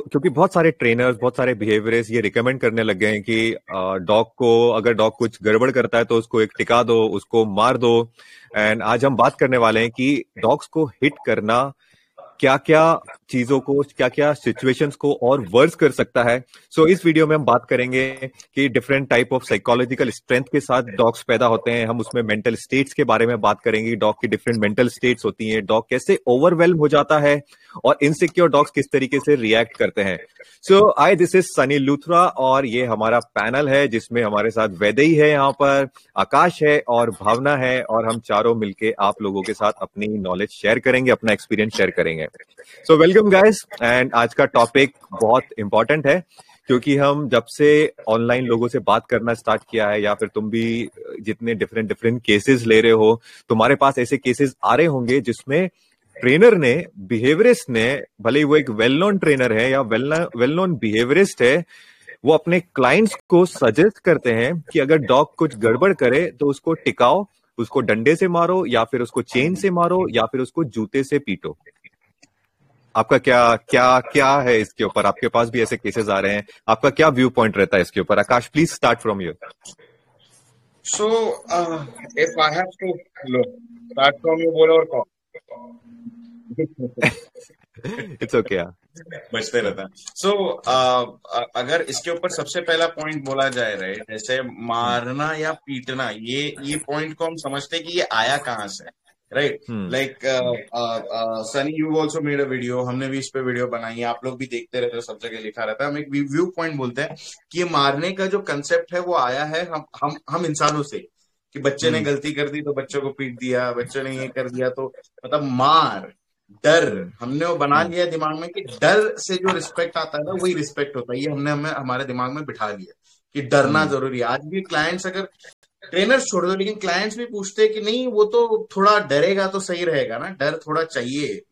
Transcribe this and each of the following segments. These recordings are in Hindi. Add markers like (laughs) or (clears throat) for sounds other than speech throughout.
क्योंकि बहुत सारे ट्रेनर्स बहुत सारे बिहेवियर्स ये रिकमेंड करने लग गए हैं कि डॉग को, अगर डॉग कुछ गड़बड़ करता है तो उसको एक टिका दो, उसको मार दो। एंड आज हम बात करने वाले हैं कि डॉग्स को हिट करना क्या क्या चीज़ों को क्या क्या सिचुएशंस को और वर्स कर सकता है? सो so, इस वीडियो में हम बात करेंगे कि different type of psychological strength के साथ डॉग्स पैदा होते हैं। हम उसमें मेंटल स्टेट्स के बारे में बात करेंगे। डॉग की डिफरेंट मेंटल स्टेट्स होती हैं। डॉग कैसे ओवरवेल्म हो जाता है और इनसिक्योर डॉग्स किस तरीके से रिएक्ट करते हैं। So I this is Sunny Luthra और ये हमारा पैनल है जिसमें हमारे साथ वैदई है यहाँ पर आकाश है और भावना है और हम चारों मिलके आप लोगों के साथ अपनी नॉलेज शेयर करेंगे अपना एक्सपीरियंस शेयर करेंगे। सो वेलकम गाइस एंड आज का टॉपिक बहुत इंपॉर्टेंट है, क्योंकि हम जब से ऑनलाइन लोगों से बात करना स्टार्ट किया है, या फिर तुम भी जितने डिफरेंट डिफरेंट केसेस ले रहे हो, तुम्हारे पास ऐसे केसेस आ रहे होंगे जिसमें ट्रेनर ने बिहेवियरिस्ट ने, भले ही वो एक वेल नोन ट्रेनर है, या वेल वेल नोन बिहेवियरिस्ट है, वो अपने क्लाइंट्स को सजेस्ट करते हैं कि अगर डॉग कुछ गड़बड़ करे तो उसको टिकाओ, उसको डंडे से मारो, या फिर उसको चेन से मारो, या फिर उसको जूते से पीटो। आपका क्या क्या क्या है इसके ऊपर? आपके पास भी ऐसे केसेस आ रहे हैं। आपका क्या व्यू पॉइंट रहता है इसके ऊपर? Akash please start from you so if I have to start from you बोलो और कौन इट्स ओके बचते रहता सो so, uh, अगर इसके ऊपर सबसे पहला पॉइंट बोला जाए रहे जैसे मारना या पीटना ये ये पॉइंट को हम समझते कि ये आया कहाँ से right like Sunny you also made a video हमने भी इस पे वीडियो बनाई है। आप लोग भी देखते रहते हो सब जगह लिखा रहता है। हम एक व्यू पॉइंट बोलते हैं कि ये मारने का जो कंसेप्ट है वो आया है हम हम हम इंसानों से कि बच्चे ने hmm. गलती कर दी तो बच्चों को पीट दिया बच्चों ने ये कर दिया तो मतलब मार डर हमने वो बना hmm. लिया दिमाग में कि डर से जो रिस्पेक्ट आता है ना वही रिस्पेक्ट होता है। ये हमने हमें हमारे दिमाग में बिठा लिया कि डरना hmm. ज़रूरी है। आज भी क्लाइंट्स अगर ट्रेनर्स छोड़ दो लेकिन क्लाइंट्स भी पूछते हैं कि नहीं वो तो थोड़ा डरेगा तो सही रहेगा ना डर थोड़ा चाहिए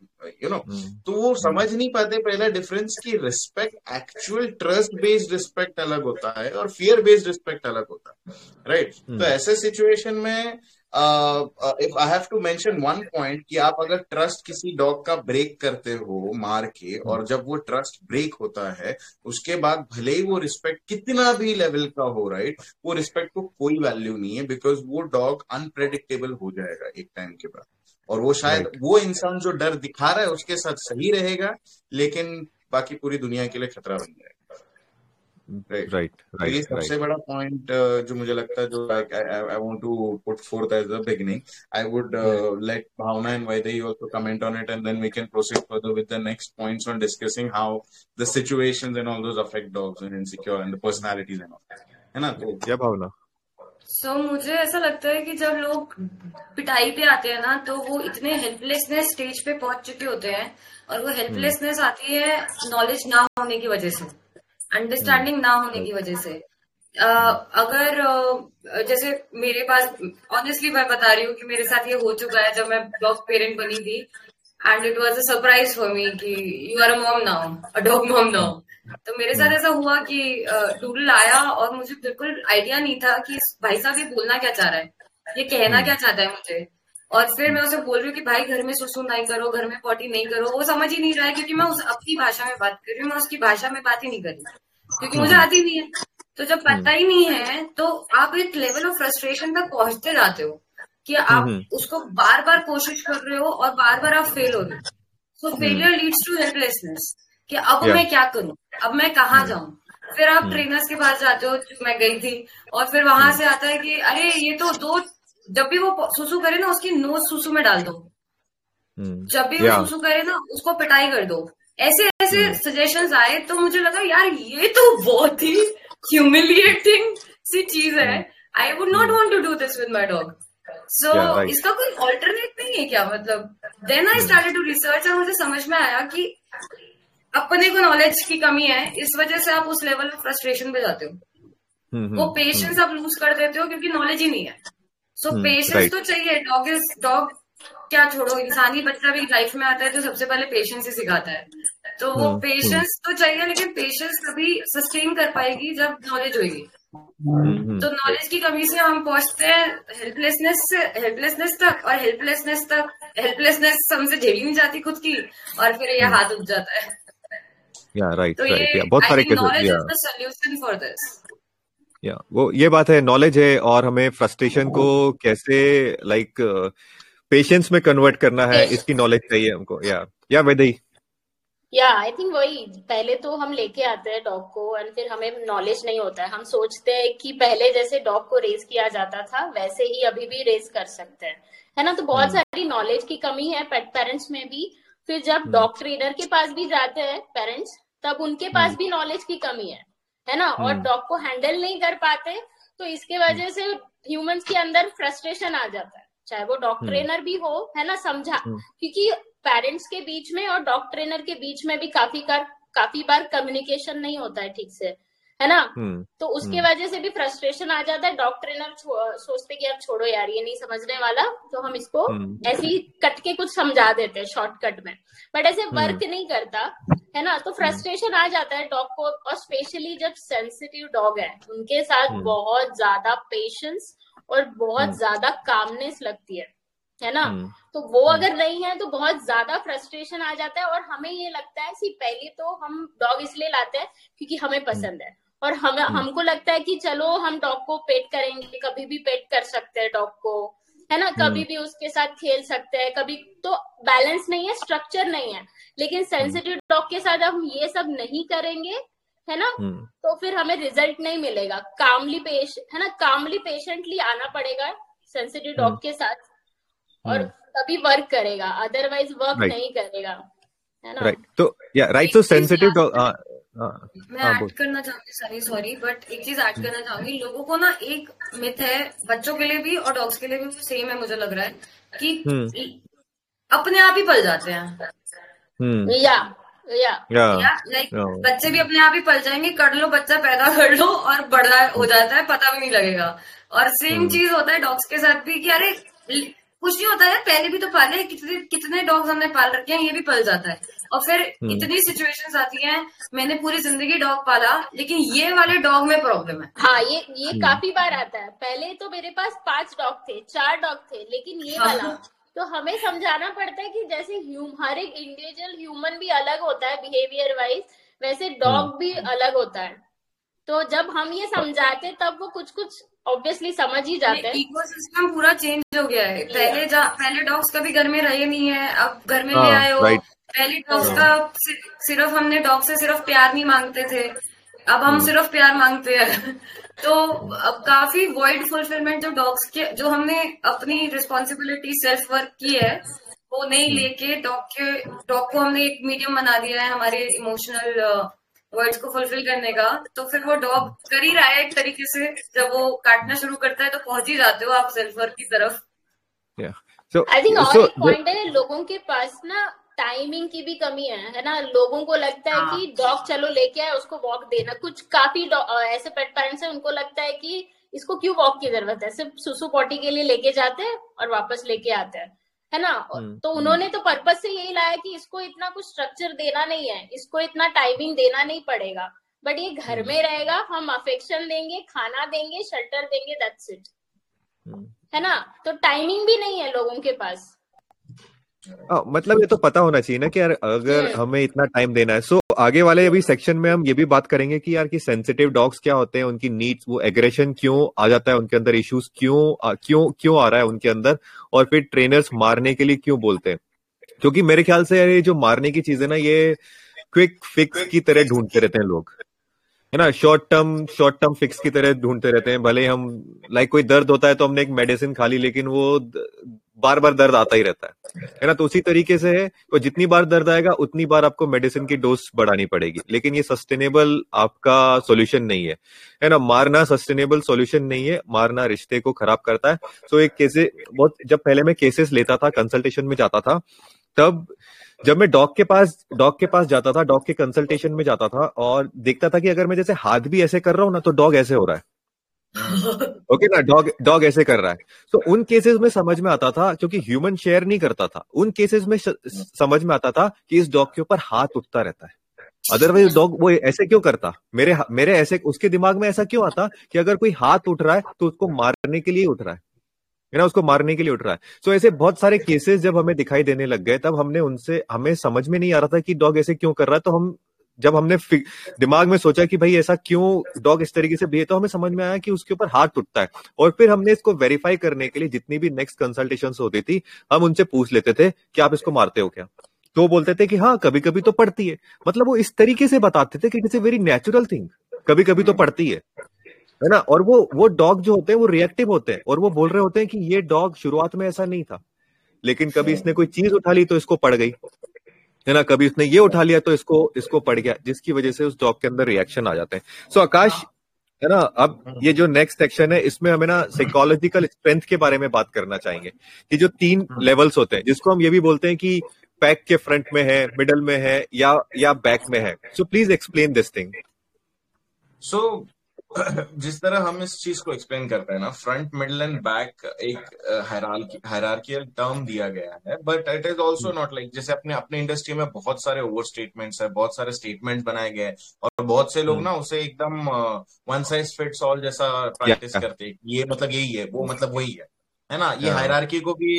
यू नो hmm. तो वो समझ नहीं पाते पहला डिफरेंस कि respect actual trust based respect अलग होता है और फियर बेस्ड रिस्पेक्ट अलग होता है राइट right? तो ऐसे सिचुएशन में if I have to mention one point कि आप अगर ट्रस्ट किसी डॉग का ब्रेक करते हो मार के और जब वो ट्रस्ट ब्रेक होता है उसके बाद भले ही वो रिस्पेक्ट कितना भी लेवल का हो राइट right, वो रिस्पेक्ट को कोई वैल्यू नहीं है बिकॉज़ वो डॉग अनप्रेडिक्टेबल हो जाएगा एक टाइम के बाद. और वो शायद right. वो इंसान जो डर दिखा रहा है उसके साथ सही रहेगा लेकिन बाकी पूरी दुनिया के लिए खतरा बन जाएगा. राइट राइट तो ये सबसे बड़ा पॉइंट uh, जो मुझे लगता है जो I want to put forth as the beginning I would let Bhavna and वैदे also comment on it and then we can proceed further with the next points on discussing how the situations and all those affect dogs and insecure and the personalities and all है ना? तो क्या भावना सो so, मुझे ऐसा लगता है कि जब लोग पिटाई पे आते हैं ना तो वो इतने हेल्पलेसनेस स्टेज पे पहुँच चुके होते हैं और वो हेल्पलेसनेस हम्म। आती है नॉलेज ना होने की वजह से। अंडरस्टैंडिंग ना होने की वजह से। uh, अगर uh, जैसे मेरे पास ऑनेस्टली मैं बता रही हूँ कि मेरे साथ ये हो चुका है जब मैं डॉग पेरेंट बनी थी and it was a surprise for me कि you are a mom now a dog mom now तो मेरे साथ ऐसा हुआ कि डूडल आया और मुझे बिल्कुल आइडिया नहीं था कि भाई साहब ये बोलना क्या चाह रहा है ये कहना क्या चाहता है मुझे। और फिर मैं उसे बोल रही हूँ कि भाई घर में सुसु नहीं करो घर में पॉटी नहीं करो वो समझ ही नहीं रहा है क्योंकि मैं उस अपनी भाषा में बात कर रही हूँ मैं उसकी भाषा में बात ही नहीं कर रही। क्योंकि मुझे आती नहीं है। तो जब पता ही नहीं है तो आप एक लेवल ऑफ़ फ्रस्ट्रेशन तक पहुँचते जाते हो कि आप उसको बार बार कोशिश कर रहे हो और बार बार आप फेल हो रहे हो। So failure leads to helplessness कि अब मैं क्या करूँ? अब मैं कहाँ जाऊँ? फिर आप ट्रेनर्स के पास जाते हो जो मैं गई थी और फिर वहाँ से आता है कि अरे ये तो दो जब भी वो सुसु करे ना उसकी नोज़ सुसु में डाल दो। जब भी वो सुसु करे ना उसको पिटाई कर दो। ऐसे ऐसे सजेशंस हम्म। आए तो मुझे लगा यार ये तो बहुत ही ह्यूमिलिएटिंग सी चीज़ है। I would not want to do this with my dog so इसका कोई ऑल्टरनेट नहीं है क्या? मतलब then I started to research और मुझे समझ में आया कि अपने को नॉलेज की कमी है इस वजह से आप उस लेवल ऑफ़ फ्रस्ट्रेशन पे जाते हो। हम्म, हम्म, वो पेशेंस आप लूज कर देते हो क्योंकि नॉलेज ही नहीं है। सो so, पेशेंस तो चाहिए डॉग इज़ डॉग क्या छोड़ो इंसानी बच्चा भी लाइफ में आता है तो सबसे पहले पेशेंस ही सिखाता है। तो वो पेशेंस हम्म, हम्म। तो चाहिए लेकिन पेशेंस कभी सस्टेन कर पाएगी जब नॉलेज होगी। हम्म, तो नॉलेज की कमी से हम पहुँचते हैं हेल्पलेसनेस से हेल्पलेसनेस तक और हेल्पलेसनेस तक हेल्पलेसनेस हमसे झेली नहीं जाती खुद की और फिर ये हाथ उठ जाता है। या राइट राइट ये बहुत सारे केसेस या सोल्यूशन फॉर दिस या वो ये बात है नॉलेज है और हमें फ्रस्ट्रेशन को कैसे लाइक पेशेंस में कन्वर्ट करना है इसकी नॉलेज चाहिए हमको या या वैदई या आई थिंक वही पहले तो हम लेके आते हैं डॉग को एंड फिर हमें नॉलेज नहीं होता है। हम सोचते हैं कि पहले जैसे डॉग को रेस किया जाता था वैसे ही अभी भी रेस कर सकते हैं। है ना? तो बहुत हम्म। सारी नॉलेज की कमी है पेट पेरेंट्स में भी। फिर जब डॉग ट्रेनर के पास भी जाते हैं पेरेंट्स तब उनके पास हम्म। भी नॉलेज की कमी है। है ना? और हम्म। डॉग को हैंडल नहीं कर पाते तो इसके वजह से ह्यूमंस के अंदर फ्रस्ट्रेशन आ जाता है। चाहे वो डॉग हम्म। ट्रेनर भी हो है ना समझा हम्म। क्योंकि पेरेंट्स के बीच में और डॉग ट्रेनर के बीच में भी काफ़ी कर काफ़ी बार कम्युनिकेशन नहीं होता है ठीक से है ना हम्म तो उसके हम्म। वजह से भी फ्रस्ट्रेशन आ जाता है डॉग ट्रेनर सोचते कि यार छोड़ो यार ये नहीं समझने वाला तो हम इसको हम्म। ऐसे ही कट के कुछ समझा देते हैं शॉर्टकट में बट ऐसे। वर्क नहीं करता है ना तो फ्रस्ट्रेशन आ जाता है डॉग को और स्पेशली जब सेंसिटिव डॉग है उनके साथ। बहुत ज़्यादा पेशेंस और बहुत। ज़्यादा कामनेस लगती है है ना तो वो अगर नहीं है तो बहुत ज़्यादा फ्रस्ट्रेशन आ जाता है और हमें ये लगता है कि पहले तो हम डॉग इसलिए लाते हैं क्योंकि हमें पसंद है और हम हम्म। हमको लगता है कि चलो हम डॉग को पेट करेंगे कभी भी पेट कर सकते हैं डॉग को है ना कभी हम्म। भी उसके साथ खेल सकते हैं कभी तो बैलेंस नहीं है स्ट्रक्चर नहीं है लेकिन सेंसिटिव डॉग के साथ हम ये सब नहीं करेंगे है ना हम्म, तो फिर हमें रिज़ल्ट नहीं मिलेगा कामली पेश है ना कामली पेशेंटली आना पड़ेगा सेंसिटिव हम्म। डॉग के साथ और हम्म। तभी वर्क करेगा अदरवाइज़ वर्क Right. नहीं करेगा है ना राइट तो या राइट तो सेंसिटिव याद हाँ मैं हाँ ऐड करना चाहूँगी सॉरी सॉरी बट एक चीज़ ऐड करना चाहूँगी। लोगों को ना एक मिथ है बच्चों के लिए भी और डॉग्स के लिए भी सेम है मुझे लग रहा है कि हम्म। अपने आप ही पल जाते हैं। हम्म। या लाइक बच्चे भी अपने आप ही पल जाएँगे कर लो बच्चा पैदा कर लो और बड़ा हो जाता है पता भी नहीं लगेगा। और सेम हम्म। चीज़ होता है डॉग्स के साथ भी कि अरे कुछ नहीं होता है पहले भी तो पाले हैं, कितने कितने डॉग्स हमने पाल रखे हैं ये भी पल जाता है। और फिर हम्म। इतनी सिचुएशंस आती हैं मैंने पूरी ज़िंदगी डॉग पाला लेकिन ये वाले डॉग में प्रॉब्लम है हाँ ये ये हम्म। काफ़ी बार आता है पहले तो मेरे पास पाँच डॉग थे चार डॉग थे लेकिन ये हाँ। वाला तो हमें समझाना पड़ता है कि जैसे ह्यूम हर एक इंडिविजुअल ह्यूमन भी अलग होता है बिहेवियर वाइज वैसे डॉग भी अलग होता है तो जब हम ये समझाते तब वो कुछ कुछ ऑब्वियसली समझ ही जाते हैं। इकोसिस्टम पूरा चेंज हो गया है। पहले पहले डॉग्स कभी घर में रहे नहीं है अब घर में ले हाँ, आए हो। पहले डॉग्स का सिर्फ़ हमने डॉग से सिर्फ़ प्यार नहीं मांगते थे। अब हम हम्म। सिर्फ़ प्यार मांगते हैं। (laughs) तो अब काफ़ी वॉइड फुलफिलमेंट जो डॉग्स के जो हमने अपनी रिस्पॉन्सिबिलिटी सेल्फ वर्क की है वो नहीं हम्म। लेके डॉग के डॉग को हमने एक मीडियम बना दिया है हमारे इमोशनल वर्ड्स को फुलफिल करने का तो फिर वो डॉग कर ही रहा है एक तरीके से। जब वो काटना शुरू करता है तो पहुँच ही जाते हो आप सेल्फ वर्क की तरफ़। आई थिंक और पॉइंट है लोगों के पास ना टाइमिंग की भी कमी है है ना? लोगों को लगता है हाँ। कि डॉग चलो लेके आए उसको वॉक देना। कुछ काफ़ी ऐसे पेट पेरेंट्स हैं उनको लगता है कि इसको क्यों वॉक की ज़रूरत है? सिर्फ़ सुसु पॉटी के लिए लेके जाते हैं और वापस लेके आते हैं। है ना? हम्म, तो उन्होंने तो पर्पज से यही लाया कि इसको इतना कुछ स्ट्रक्चर देना नहीं है इसको इतना टाइमिंग देना नहीं पड़ेगा। बट ये घर हम्म। में रहेगा हम अफेक्शन देंगे खाना देंगे शेल्टर देंगे दैट्स इट हम्म। है ना? तो टाइमिंग भी नहीं है लोगों के पास। आ, मतलब ये तो पता होना चाहिए ना कि यार अगर हम्म। हमें इतना टाइम देना है। सो आगे वाले अभी सेक्शन में हम ये भी बात करेंगे कि यार कि सेंसिटिव डॉग्स क्या होते हैं, उनकी नीड्स वो एग्रेशन क्यों आ जाता है, उनके अंदर इश्यूज़ क्यों क्यों क्यों आ रहा है उनके अंदर, और फिर ट्रेनर्स मारने के लिए क्यों बोलते हैं? क्योंकि मेरे ख्याल से ये जो मारने की चीज़ है ना, ये क्विक फिक्स की तरह ढूंढते रहते हैं लोग। है ना short term short term fix की तरह ढूंढते रहते हैं। भले हम लाइक कोई दर्द होता है तो हमने एक मेडिसिन खा ली, लेकिन वो बार बार दर्द आता ही रहता है। है ना? तो उसी तरीके से है तो जितनी बार दर्द आएगा, उतनी बार आपको मेडिसिन की डोज बढ़ानी पड़ेगी। लेकिन ये सस्टेनेबल आपका सॉल्यूशन नहीं है। है ना? मारना सस्टेनेबल सॉल्यूशन नहीं है। मारना रिश्ते को खराब करता है। सो एक केसे बहुत, जब पहले मैं केसेस लेता था कंसल्टेशन में जाता था, तब जब मैं डॉग के पास डॉग के पास जाता था डॉग के कंसल्टेशन में जाता था और देखता था कि अगर मैं जैसे हाथ भी ऐसे कर रहा हूँ ना तो डॉग ऐसे हो रहा है। (laughs) ओके ना डॉग डॉग ऐसे कर रहा है। तो उन केसेस में समझ में आता था क्योंकि ह्यूमन शेयर नहीं करता था। उन केसेस में समझ में आता था कि इस डॉग के ऊपर हाथ उठता रहता है। अदरवाइज़ डॉग वो ऐसे क्यों करता? मेरे मेरे ऐसे उसके दिमाग में ऐसा क्यों आता कि अगर कोई हाथ उठ रहा है तो उसको मारने के लिए उठ रहा है। है ना उसको मारने के लिए उठ रहा है। सो so, ऐसे बहुत सारे केसेस जब हमें दिखाई देने लग गए तब हमने उनसे हमें समझ में नहीं आ रहा था कि डॉग ऐसे क्यों कर रहा है तो हम जब हमने दिमाग में सोचा कि भाई ऐसा क्यों डॉग इस तरीके से बिहेव तो हमें समझ में आया कि उसके ऊपर हाथ टूटता है। और फिर हमने इसको वेरीफाई करने के लिए जितनी भी नेक्स्ट कंसल्टेशन होती थी हम उनसे पूछ लेते थे कि आप इसको मारते हो क्या? तो वो बोलते थे कि हाँ कभी कभी तो पड़ती है। मतलब वो इस तरीके से बताते थे कि it's a very natural thing कभी कभी तो पड़ती है। है ना? और वो वो डॉग जो होते हैं वो रिएक्टिव होते हैं। और वो बोल रहे होते हैं कि ये डॉग शुरुआत में ऐसा नहीं था। लेकिन कभी इसने कोई चीज़ उठा ली तो इसको पड़ गई। है ना? कभी उसने ये उठा लिया तो इसको इसको पड़ गया जिसकी वजह से उस डॉग के अंदर रिएक्शन आ जाते हैं। सो so, आकाश है ना? अब ये जो नेक्स्ट सेक्शन है इसमें हमें ना साइकोलॉजिकल स्ट्रेंथ के बारे में बात करना चाहेंगे। कि जो तीन लेवल्स होते हैं जिसको हम ये भी बोलते हैं कि पैक के फ्रंट में है मिडल में है या या बैक में है। So please explain this thing so (coughs) जिस तरह हम इस चीज़ को एक्सप्लेन करते हैं ना फ्रंट मिडल एंड बैक एक हायरार्कियल टर्म दिया गया है but it is also not like जैसे अपने अपने इंडस्ट्री में बहुत सारे ओवर स्टेटमेंट्स है बहुत सारे स्टेटमेंट बनाए गए हैं और बहुत से लोग hmm. ना उसे एकदम वन साइज़ फिट्स ऑल जैसा प्रैक्टिस करते हैं ये मतलब यही है वो मतलब वही है। है ना ये हायरार्की हाँ। को भी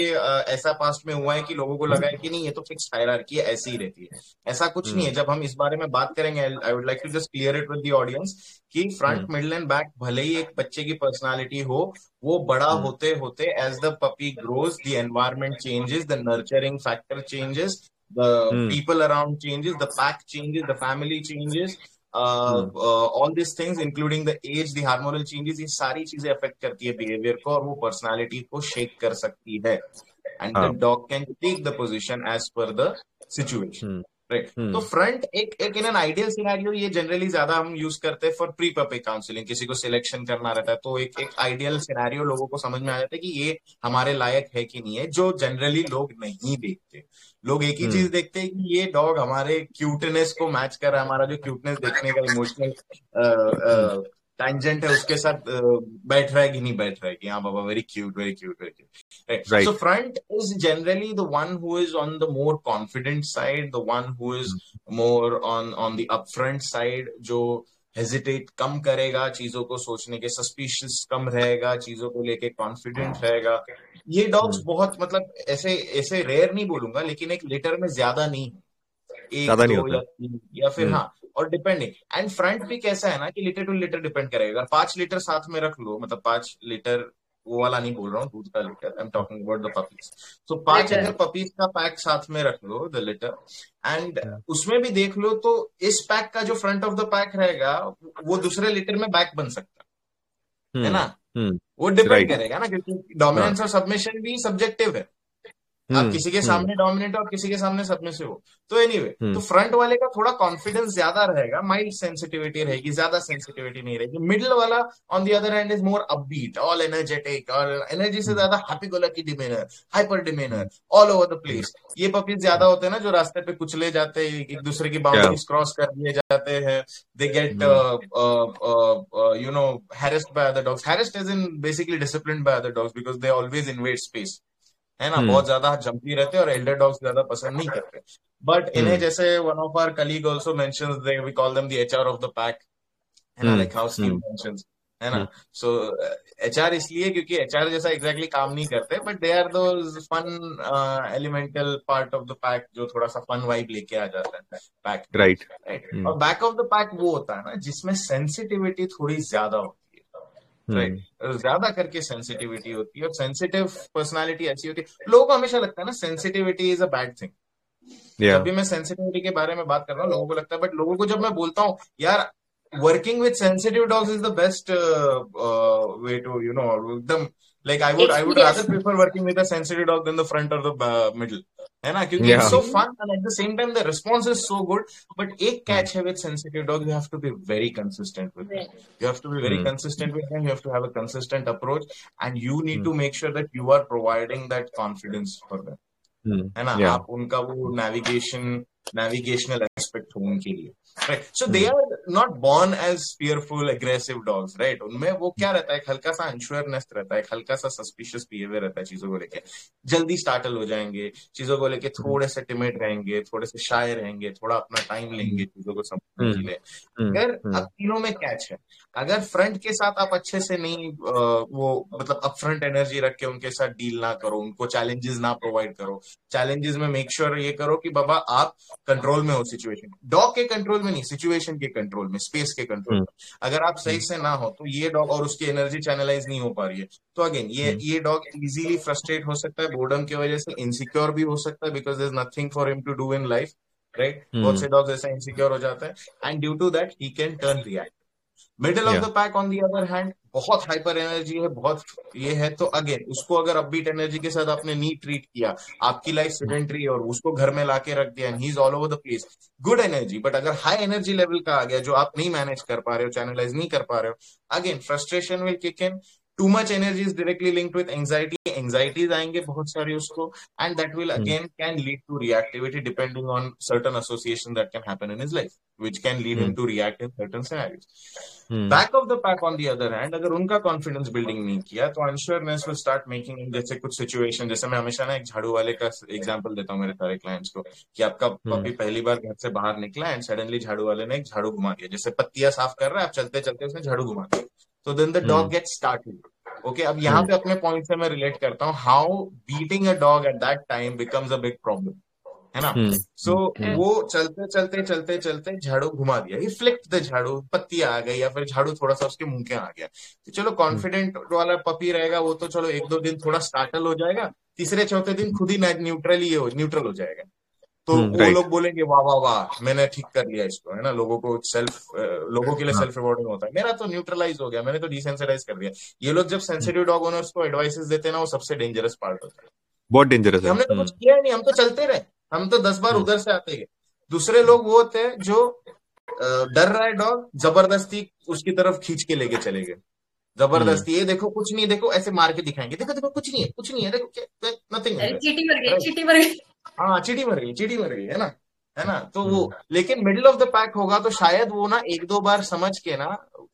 ऐसा पास्ट में हुआ है कि लोगों को लगा है कि नहीं ये तो फिक्स हायरार्की ऐसी ही रहती है ऐसा कुछ नहीं है हम्म। जब हम इस बारे में बात करेंगे I would like to just clear it with the audience कि फ्रंट मिडल एंड बैक भले ही एक बच्चे की पर्सनालिटी हो वो बड़ा हम्म। होते होते as the puppy grows the environment changes the nurturing factor changes the people around changes the pack changes the family changes all this things including the age the hormonal changes ये सारी चीज़ें अफेक्ट करती है बिहेवियर को और वो पर्सनालिटी को शेक कर सकती है। And the dog can take the position as per the situation right तो फ्रंट एक एक इन एन आइडियल सिनेरियो ये जनरली ज़्यादा हम यूज़ करते हैं फॉर प्री पपे काउंसलिंग किसी को सिलेक्शन करना रहता है तो एक एक आइडियल सिनेरियो लोगों को समझ में आ जाता है कि ये हमारे लायक है कि नहीं है जो जनरली लोग नहीं देखते। लोग एक ही चीज़ हम्म। देखते हैं कि ये डॉग हमारे क्यूटनेस को मैच कर रहा है हमारा जो क्यूटनेस देखने का इमोशनल टेंजेंट है उसके साथ बैठ रहा है कि नहीं बैठ रहा है कि हाँ बाबा very cute very cute very cute so front is generally the one who is on the more confident side the one who is more on on the up front side जो हेजिटेट कम करेगा चीज़ों को सोचने के सस्पिशियस कम रहेगा चीज़ों को लेके कॉन्फिडेंट रहेगा। ये डॉग्स hmm. बहुत मतलब ऐसे ऐसे रेयर नहीं बोलूँगा लेकिन एक लेटर में ज़्यादा नहीं। है एक दो नहीं या या फिर hmm. हाँ और डिपेंडिंग एंड फ्रंट भी कैसा है ना कि लीटर टू लीटर डिपेंड करेगा। अगर पाँच लीटर साथ में रख लो मतलब पाँच लीटर वो वाला नहीं बोल रहा हूँ दूध का litre I am talking about the puppies तो पाँच अगर पपीज का पैक साथ में रख लो द लीटर एंड उसमें भी देख लो तो इस पैक का जो फ्रंट ऑफ़ द पैक रहेगा वो दूसरे लीटर में बैक बन सकता है। है hmm. ना? Hmm. वो डिपेंड करेगा ना क्योंकि डोमिनेंस हाँ। और सबमिशन भी सब्जेक्टिव है। आप हम्म, किसी के हम्म। सामने डोमिनेट और किसी के सामने से हो। तो एनीवे anyway, तो फ्रंट हम्म। वाले का थोड़ा कॉन्फिडेंस ज़्यादा रहेगा माइल्ड सेंसिटिविटी रहेगी ज़्यादा सेंसिटिविटी नहीं रहेगी। मिडिल वाला on the other hand is more upbeat all energetic और एनर्जी से ज़्यादा हैप्पी गोला की demeanour hyper demeanour all over the place ये पपीज ज़्यादा होते हैं ना जो रास्ते पे कुचले जाते हैं एक दूसरे की बाउंड्रीज क्रॉस कर दिए जाते हैं। They get you know harassed by other dogs harassed is in basically discipline by other dogs because they always invade space है ना बहुत ज़्यादा जंपी रहते और एल्डर डॉग्स ज़्यादा पसंद नहीं करते। बट इन्हें जैसे one of our colleague also mention we call them the HR of the pack है ना लाइक हाउ स्टीव मेंशंस है ना। सो एच आर इसलिए क्योंकि एच आर जैसा एग्जैक्टली exactly काम नहीं करते but they are the fun elemental part of the pack जो थोड़ा सा फन वाइब लेके आ जाता है पैक राइट राइट और बैक ऑफ़ द पैक वो होता है ना जिसमें सेंसिटिविटी थोड़ी ज़्यादा होती राइट हम्म। ज़्यादा करके सेंसिटिविटी होती है और सेंसिटिव पर्सनालिटी ऐसी होती है। लोगों को हमेशा लगता है ना sensitivity is a bad thing जब भी मैं सेंसिटिविटी के बारे में बात कर रहा हूँ लोगों को लगता है बट लोगों को जब मैं बोलता हूँ यार working with sensitive dogs is the best way to you know एकदम like I would I would rather prefer working with a sensitive dog than the front और द मिडिल है ना क्योंकि it's so fun and at the same time the response is so good but एक कैच है with sensitive dog you have to be very consistent with you have to be very consistent with them you have to have a consistent approach and you need to make sure that you are providing that confidence for them है ना आप उनका वो नेविगेशन नेविगेशनल एस्पेक्ट हो उनके लिए। So they are not born as fearful aggressive dogs right उनमें वो क्या रहता है? हल्का सा अनश्योरनेस रहता है हल्का सा सस्पिशियस बिहेवियर रहता है चीज़ों को लेके। जल्दी स्टार्टल हो जाएँगे चीज़ों को लेके थोड़े से टिमेट रहेंगे थोड़े से शायर रहेंगे थोड़ा अपना टाइम लेंगे चीज़ों को समझने के लिए। अगर अब तीनों में कैच है अगर फ्रंट के साथ आप अच्छे से नहीं वो मतलब अब फ्रंट एनर्जी रख के उनके साथ डील ना करो उनको चैलेंजेस ना प्रोवाइड करो। चैलेंजेस में मेक श्योर sure ये करो कि बाबा आप कंट्रोल में हो सिचुएशन डॉग के कंट्रोल में नहीं सिचुएशन के कंट्रोल में स्पेस के कंट्रोल में. अगर आप सही से ना हो तो ये डॉग और उसकी एनर्जी चैनलाइज नहीं हो पा रही है. तो अगेन ये ये डॉग इजीली फ्रस्ट्रेट हो सकता है बोर्डम की वजह से इनसिक्योर भी हो सकता है because there is nothing for him to do in life right बहुत से डॉग ऐसा इनसिक्योर हो जाता है and due to that he can turn react middle of the pack on the other hand बहुत हाइपर एनर्जी है बहुत ये है तो अगेन उसको अगर अपबीट एनर्जी के साथ आपने नी ट्रीट किया आपकी लाइफ सिडेंट्री और उसको घर में लाके रख दिया and he is all over the place good energy but अगर हाई एनर्जी लेवल का आ गया जो आप नहीं मैनेज कर पा रहे हो चैनलाइज नहीं कर पा रहे हो again frustration will kick in too much energy is directly linked with anxiety anxieties आएँगे बहुत सारी उसको and that will again can lead to reactivity depending on certain association that can happen in his life which can lead him to react in certain scenarios. Hmm. Back of the pack on the other hand, अगर उनका कॉन्फिडेंस बिल्डिंग नहीं किया तो अनश्योरनेस विल स्टार्ट मेकिंग जैसे कुछ सिचुएशन जैसे मैं हमेशा ना एक झाड़ू वाले का एग्जांपल देता हूँ मेरे सारे क्लाइंट्स को कि आपका पपी पहली बार घर से बाहर निकला एंड सडनली झाड़ू वाले ने एक झाड़ू घुमा दिया जैसे पत्तियाँ साफ़ कर रहा है आप चलते चलते उसने झाड़ू घुमा दिया। तो then the dog get started okay अब यहाँ पे अपने पॉइंट से मैं रिलेट करता हूँ how beating a dog at that time becomes a big problem है ना? सो so, वो चलते चलते चलते चलते झाड़ू घुमा दिया ही फ्लिक्ट द झाड़ू पत्ती आ गई या फिर झाड़ू थोड़ा सा उसके मुँह के आ गया। तो चलो कॉन्फिडेंट वाला पपी रहेगा वो तो चलो एक दो दिन थोड़ा स्टार्टल हो जाएगा तीसरे चौथे दिन खुद ही न्यूट्रल ही हो न्यूट्रल हो जाएगा। तो वो लोग बोलेंगे वाह वाह वाह मैंने ठीक कर लिया इसको है ना? लोगों को सेल्फ लोगों के लिए सेल्फ रिवॉर्डिंग होता है। मेरा तो न्यूट्रलाइज हो गया मैंने तो डिसेंसिटाइज कर दिया। ये लोग जब सेंसिटिव डॉग ओनर्स को एडवाइसेस देते हैं ना वो सबसे डेंजरस पार्ट होता है। बहुत डेंजरस है। हमने तो कुछ किया नहीं हम तो चलते रहे। हम तो दस बार हम्म। उधर से आते गए। दूसरे लोग वो होते हैं जो डर रहा है डॉग ज़बरदस्ती उसकी तरफ़ खींच के लेके चले गए। ज़बरदस्ती हम्म। ये देखो कुछ नहीं देखो ऐसे मार के दिखाएँगे। देखो देखो कुछ नहीं है कुछ नहीं है देखो नथिंग हाँ चीटी मर गई चीटी मर गई है ना? है ना? तो वो हम्म। लेकिन मिडिल ऑफ़ द पैक होगा तो शायद वो ना एक दो बार समझ के ना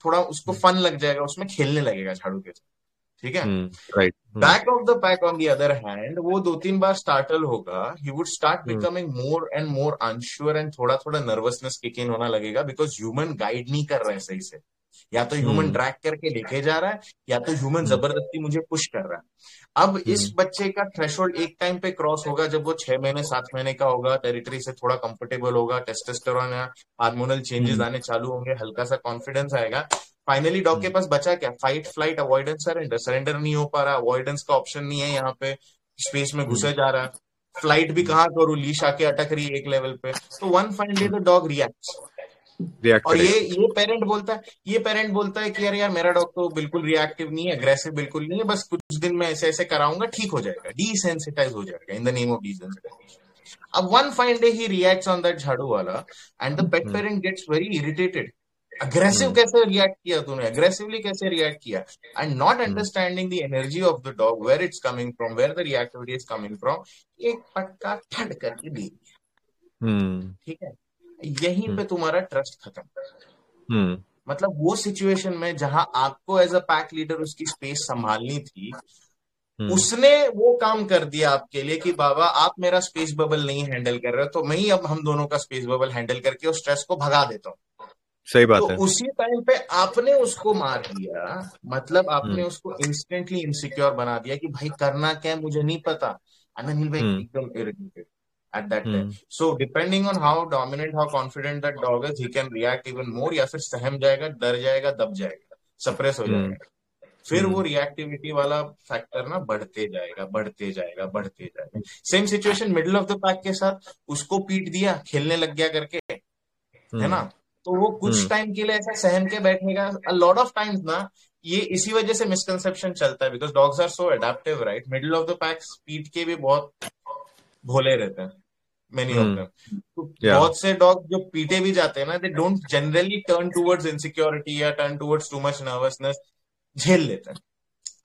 थोड़ा उसको फन लग जाएगा उसमें खेलने लगेगा झाड़ू के साथ ठीक है? Right back of the pack on the other hand वो दो तीन बार स्टार्टल होगा he would start becoming more and more unsure and थोड़ा थोड़ा नर्वसनेस किक इन होना लगेगा बिकॉज़ ह्यूमन गाइड नहीं कर रहे हैं सही से। या तो ह्यूमन. ड्रैग करके लेके जा रहा है या तो ह्यूमन. ज़बरदस्ती मुझे पुश कर रहा है। अब. इस बच्चे का थ्रेशोल्ड एक टाइम पे क्रॉस होगा जब वो छह महीने सात महीने का होगा टेरिटरी से थोड़ा कंफर्टेबल होगा टेस्टेस्टेरोन या हार्मोनल चेंजेस आने चालू होंगे हल्का सा कॉन्फिडेंस आएगा। फाइनली डॉग के पास बचा क्या? Fight flight avoidance surrender surrender नहीं हो पा रहा अवॉइडेंस का ऑप्शन नहीं है यहाँ पे स्पेस में घुसे जा रहा। है फ़्लाइट भी कहाँ करूँ? लीश आके अटक रही है एक लेवल पे। तो one finally the dog react और ये ये पेरेंट बोलता है ये पेरेंट बोलता है कि यार यार मेरा डॉग तो बिल्कुल रिएक्टिव नहीं है अग्रेसिव बिल्कुल नहीं है बस कुछ दिन में ऐसे ऐसे कराऊँगा ठीक हो जाएगा डीसेंसिटाइज हो जाएगा in the name of desensitization अब one fine day he reacts on that झाड़ू वाला and the pet parent gets very irritated aggressive. कैसे रिएक्ट किया तूने? अग्रेसिवली कैसे रिएक्ट किया? And not understanding the energy of the dog where it's coming from where the reactivity is coming from एक पटका ठंड करके दे। दिया hmm. ठीक है? यहीं hmm. पे तुम्हारा ट्रस्ट खत्म। मतलब वो सिचुएशन में जहाँ आपको एज अ पैक लीडर उसकी स्पेस संभालनी थी उसने वो काम कर दिया आपके लिए कि बाबा आप मेरा स्पेस बबल नहीं हैंडल कर रहे हो तो मैं ही अब हम दोनों का स्पेस बबल हैंडल करके उस स्ट्रेस को भगा देता हूँ। सही बात तो है। उसी टाइम पे आपने उसको मार दिया मतलब आपने हम्म। उसको इंस्टेंटली इनसिक्योर बना दिया कि भाई करना क्या है मुझे नहीं पता। अनिल भाई हम्म। एकदम irritated at that time. Hmm. So depending on how dominant, how confident that dog is, he can react even more या फिर सहम जाएगा डर जाएगा दब जाएगा सप्रेस हो जाएगा hmm. फिर hmm. वो रिएक्टिविटी वाला फैक्टर ना बढ़ते जाएगा बढ़ते जाएगा बढ़ते जाएगा same situation middle of the pack के साथ उसको पीट दिया खेलने लग गया करके है ना तो वो कुछ टाइम हम्म। के लिए ऐसा सहन के बैठेगा लॉट ऑफ़ टाइम्स ना ये इसी वजह से मिसकंसेप्शन चलता है because dogs are so adaptive right middle of the pack speed के भी बहुत भोले रहते हैं मेनी ऑफ़ देम तो बहुत से डॉग जो पीटे भी जाते हैं ना they don't generally turn towards insecurity या turn towards too much nervousness झेल लेते हैं